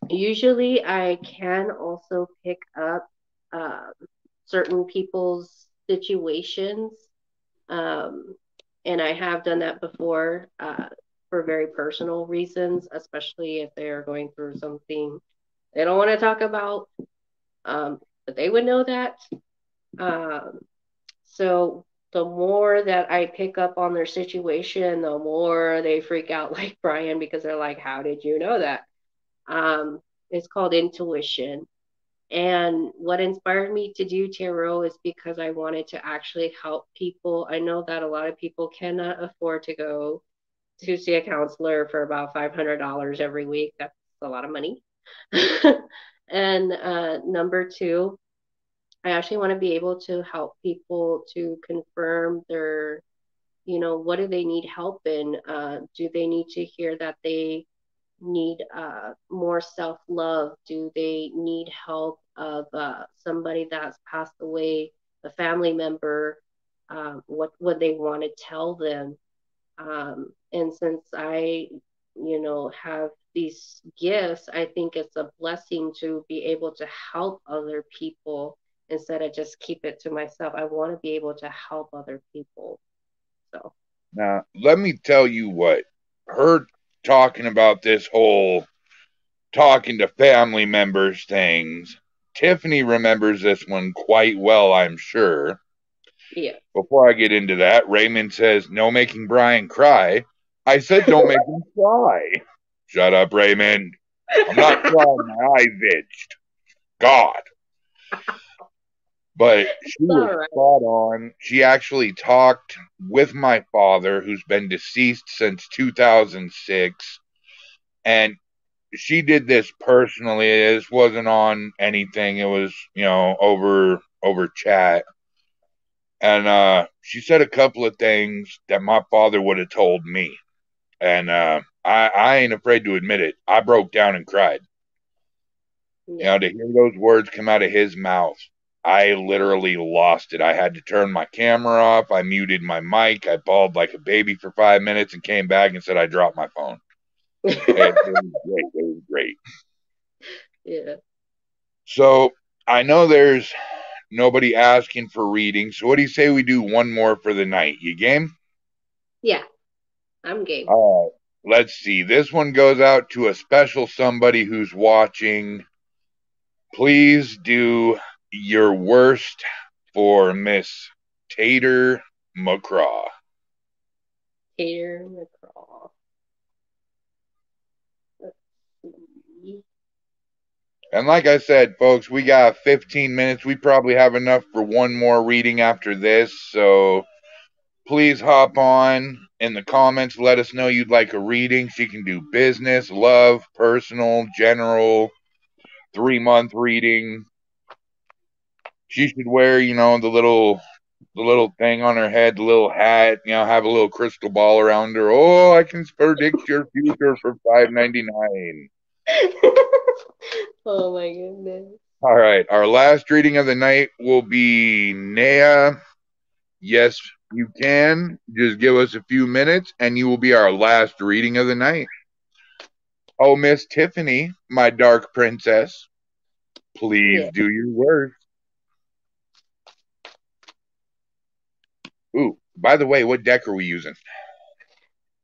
usually, I can also pick up um, certain people's situations um, and I have done that before uh, for very personal reasons, especially if they are going through something they don't want to talk about, um, but they would know that. Um, so the more that I pick up on their situation, the more they freak out like Brian because they're like, How did you know that? Um, it's called intuition. And what inspired me to do tarot is because I wanted to actually help people. I know that a lot of people cannot afford to go to see a counselor for about $500 every week. That's a lot of money. and uh, number two, I actually want to be able to help people to confirm their, you know, what do they need help in? Uh, do they need to hear that they need uh, more self love? Do they need help of uh, somebody that's passed away, a family member? Um, what would they want to tell them? Um, and since I, you know, have these gifts, I think it's a blessing to be able to help other people instead of just keep it to myself. I want to be able to help other people. So now let me tell you what her talking about this whole talking to family members things. Tiffany remembers this one quite well, I'm sure. Yeah. Before I get into that, Raymond says, No making Brian cry. I said, Don't make him cry. Shut up, Raymond. I'm not crying. My eyes itched. God. But she was right. spot on. She actually talked with my father, who's been deceased since 2006. And she did this personally. This wasn't on anything. It was, you know, over over chat. And uh, she said a couple of things that my father would have told me. And uh, I, I ain't afraid to admit it. I broke down and cried. Yeah. You know, to hear those words come out of his mouth, I literally lost it. I had to turn my camera off. I muted my mic. I bawled like a baby for five minutes and came back and said I dropped my phone. it, was great. It was great. Yeah. So I know there's nobody asking for reading. So what do you say we do one more for the night? You game? Yeah, I'm game. All right. Let's see. This one goes out to a special somebody who's watching. Please do your worst for Miss Tater McCraw. Tater McCraw. And like I said, folks, we got 15 minutes. We probably have enough for one more reading after this. So please hop on in the comments. Let us know you'd like a reading. She can do business, love, personal, general, three month reading. She should wear, you know, the little the little thing on her head, the little hat, you know, have a little crystal ball around her. Oh, I can predict your future for five ninety nine. oh my goodness. All right. Our last reading of the night will be Nea. Yes, you can. Just give us a few minutes and you will be our last reading of the night. Oh, Miss Tiffany, my dark princess, please yeah. do your worst. Ooh, by the way, what deck are we using?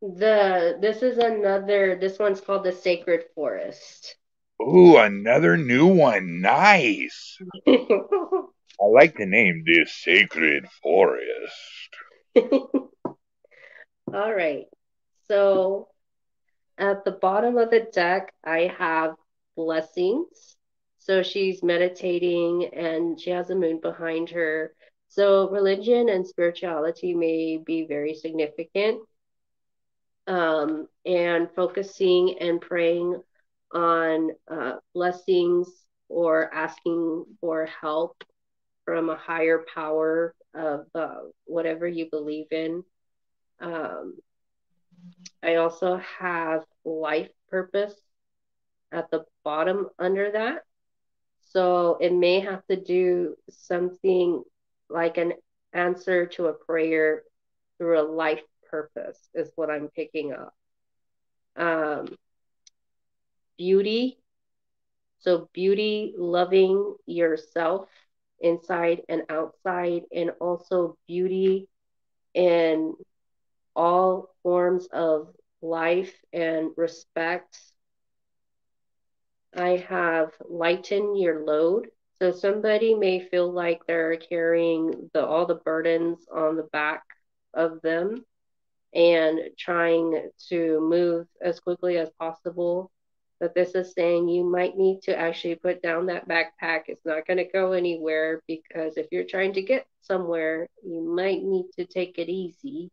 The this is another. This one's called the Sacred Forest. Ooh, another new one. Nice. I like the name, the Sacred Forest. All right. So at the bottom of the deck, I have blessings. So she's meditating and she has a moon behind her. So religion and spirituality may be very significant um, and focusing and praying on uh, blessings or asking for help from a higher power of uh, whatever you believe in. Um, I also have life purpose at the bottom under that. So it may have to do something like an answer to a prayer through a life purpose is what I'm picking up. Um, beauty. So, beauty, loving yourself inside and outside, and also beauty in all forms of life and respect. I have lighten your load. So somebody may feel like they're carrying the all the burdens on the back of them and trying to move as quickly as possible. But this is saying you might need to actually put down that backpack. It's not going to go anywhere because if you're trying to get somewhere, you might need to take it easy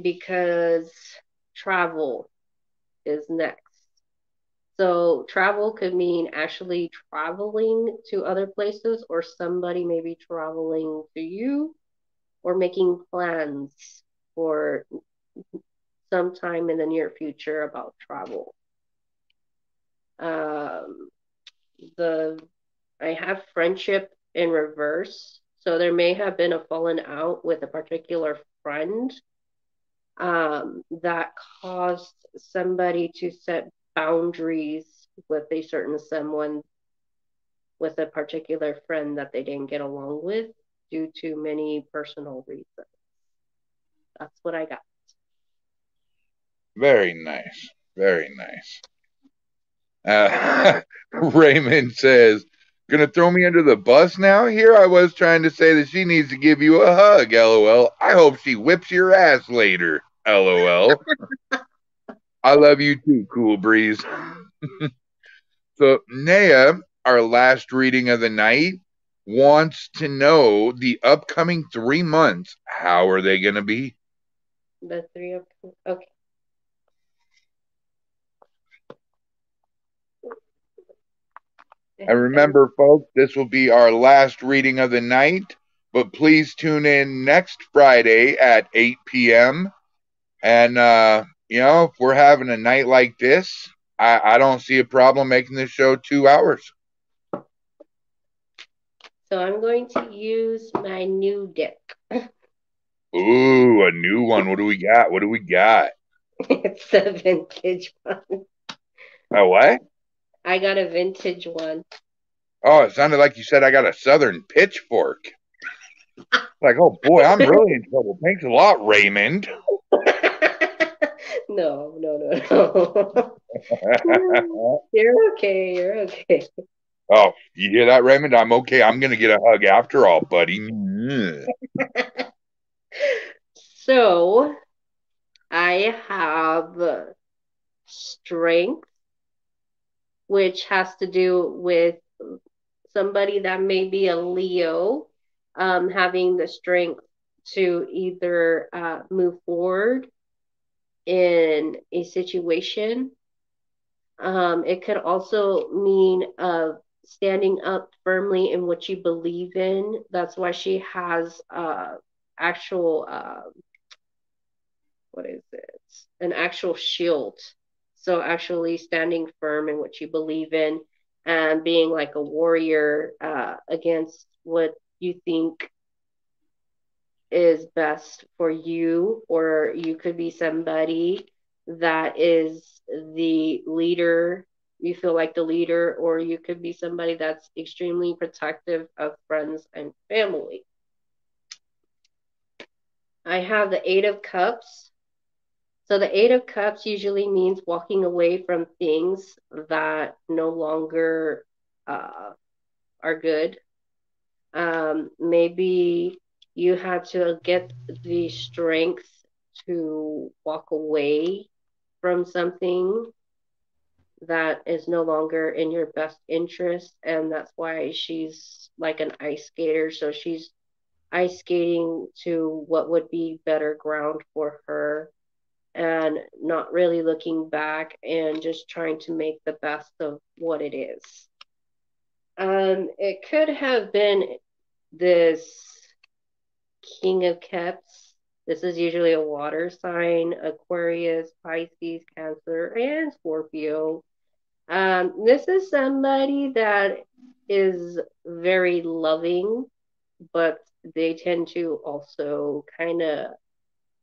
because travel is next. So, travel could mean actually traveling to other places, or somebody may be traveling to you or making plans for sometime in the near future about travel. Um, the I have friendship in reverse, so there may have been a falling out with a particular friend um, that caused somebody to set boundaries with a certain someone with a particular friend that they didn't get along with due to many personal reasons. That's what I got. Very nice. Very nice. Uh, Raymond says, Gonna throw me under the bus now? Here I was trying to say that she needs to give you a hug, lol. I hope she whips your ass later, lol. I love you too, Cool Breeze. so, Naya, our last reading of the night, wants to know the upcoming three months. How are they going to be? The three of okay. And remember, folks, this will be our last reading of the night, but please tune in next Friday at 8 p.m. And, uh, you know, if we're having a night like this, I, I don't see a problem making this show two hours. So I'm going to use my new deck. Ooh, a new one. What do we got? What do we got? it's a vintage one. A what? I got a vintage one. Oh, it sounded like you said I got a southern pitchfork. like, oh boy, I'm really in trouble. Thanks a lot, Raymond. No, no, no, no. you're okay. You're okay. Oh, you hear that, Raymond? I'm okay. I'm gonna get a hug after all, buddy. so, I have strength, which has to do with somebody that may be a Leo, um, having the strength to either uh, move forward in a situation. Um, it could also mean uh, standing up firmly in what you believe in. That's why she has uh, actual, uh, what is it? An actual shield. So actually standing firm in what you believe in and being like a warrior uh, against what you think is best for you, or you could be somebody that is the leader. You feel like the leader, or you could be somebody that's extremely protective of friends and family. I have the Eight of Cups. So the Eight of Cups usually means walking away from things that no longer uh, are good. Um, maybe you had to get the strength to walk away from something that is no longer in your best interest. And that's why she's like an ice skater. So she's ice skating to what would be better ground for her and not really looking back and just trying to make the best of what it is. Um, it could have been this King of Cups. This is usually a water sign Aquarius, Pisces, Cancer, and Scorpio. Um, this is somebody that is very loving, but they tend to also kind of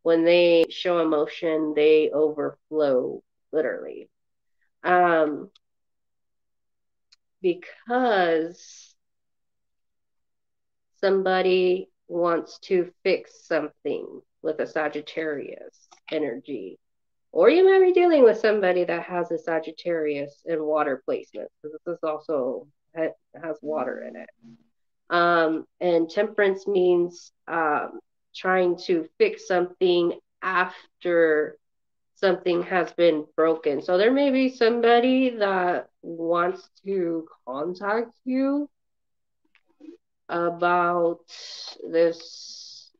when they show emotion, they overflow literally. Um, because somebody wants to fix something with a Sagittarius energy. Or you might be dealing with somebody that has a Sagittarius in water placement. Because this is also has water in it. Um, and temperance means um, trying to fix something after something has been broken. So there may be somebody that wants to contact you about this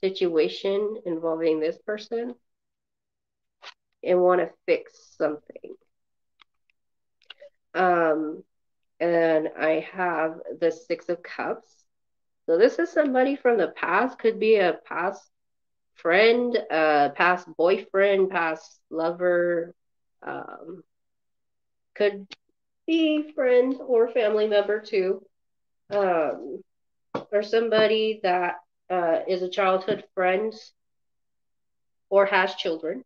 situation involving this person and want to fix something. Um, and I have the Six of Cups. So this is somebody from the past, could be a past friend, uh, past boyfriend, past lover, um, could be friend or family member too, um, or somebody that uh, is a childhood friend or has children.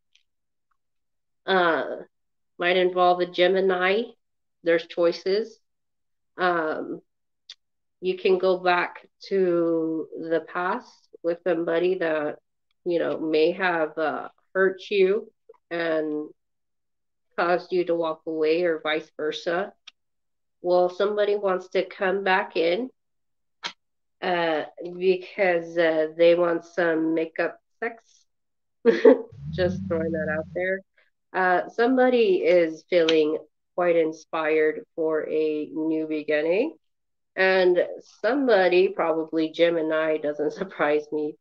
Uh, might involve a Gemini. There's choices. Um, you can go back to the past with somebody that you know may have uh, hurt you and caused you to walk away, or vice versa. Well, somebody wants to come back in uh, because uh, they want some makeup sex. Just throwing that out there. Uh, somebody is feeling quite inspired for a new beginning. And somebody, probably Gemini, doesn't surprise me.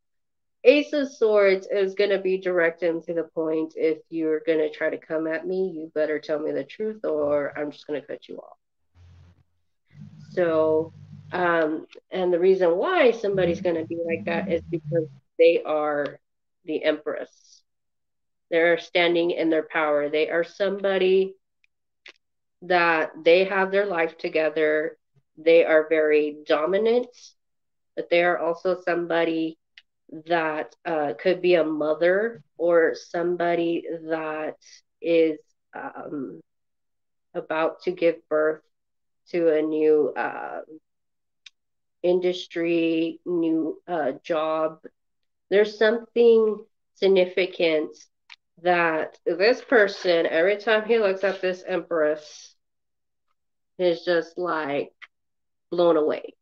Ace of Swords is going to be direct and to the point. If you're going to try to come at me, you better tell me the truth or I'm just going to cut you off. So, um, and the reason why somebody's going to be like that is because they are the Empress. They're standing in their power. They are somebody that they have their life together. They are very dominant, but they are also somebody that uh, could be a mother or somebody that is um, about to give birth to a new uh, industry, new uh, job. There's something significant that this person, every time he looks at this empress, is just like blown away.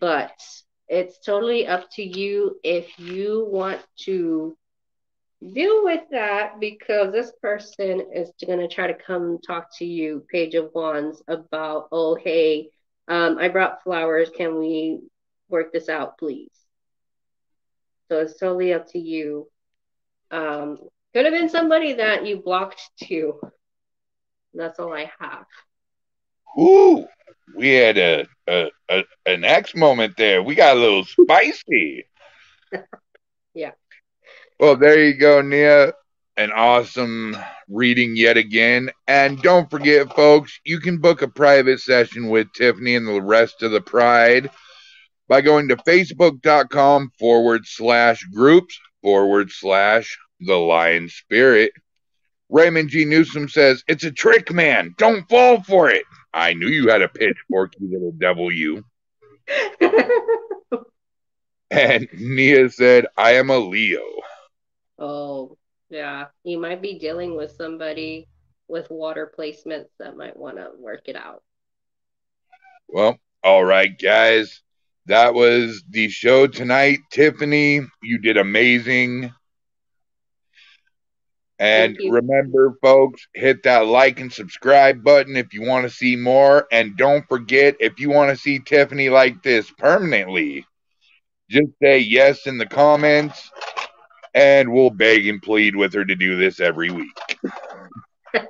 But it's totally up to you if you want to deal with that because this person is going to try to come talk to you, Page of Wands, about, oh, hey, um, I brought flowers. Can we work this out, please? So it's totally up to you um, could have been somebody that you blocked too. That's all I have. Ooh, we had a, a, a an X moment there. We got a little spicy. yeah. Well, there you go, Nia. An awesome reading yet again. And don't forget, folks, you can book a private session with Tiffany and the rest of the Pride by going to facebook.com forward slash groups forward slash the lion spirit. Raymond G. Newsom says, It's a trick, man. Don't fall for it. I knew you had a pitchfork, you little devil, you. and Nia said, I am a Leo. Oh, yeah. You might be dealing with somebody with water placements that might want to work it out. Well, all right, guys. That was the show tonight. Tiffany, you did amazing. And remember, folks, hit that like and subscribe button if you want to see more. And don't forget, if you want to see Tiffany like this permanently, just say yes in the comments, and we'll beg and plead with her to do this every week.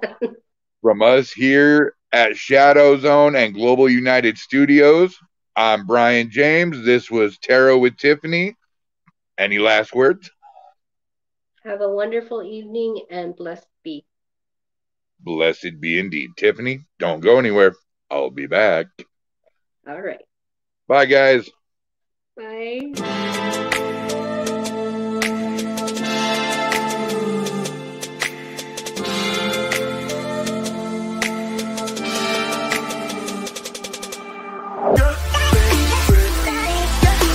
From us here at Shadow Zone and Global United Studios, I'm Brian James. This was Tarot with Tiffany. Any last words? Have a wonderful evening and blessed be. Blessed be indeed. Tiffany, don't go anywhere. I'll be back. All right. Bye, guys. Bye.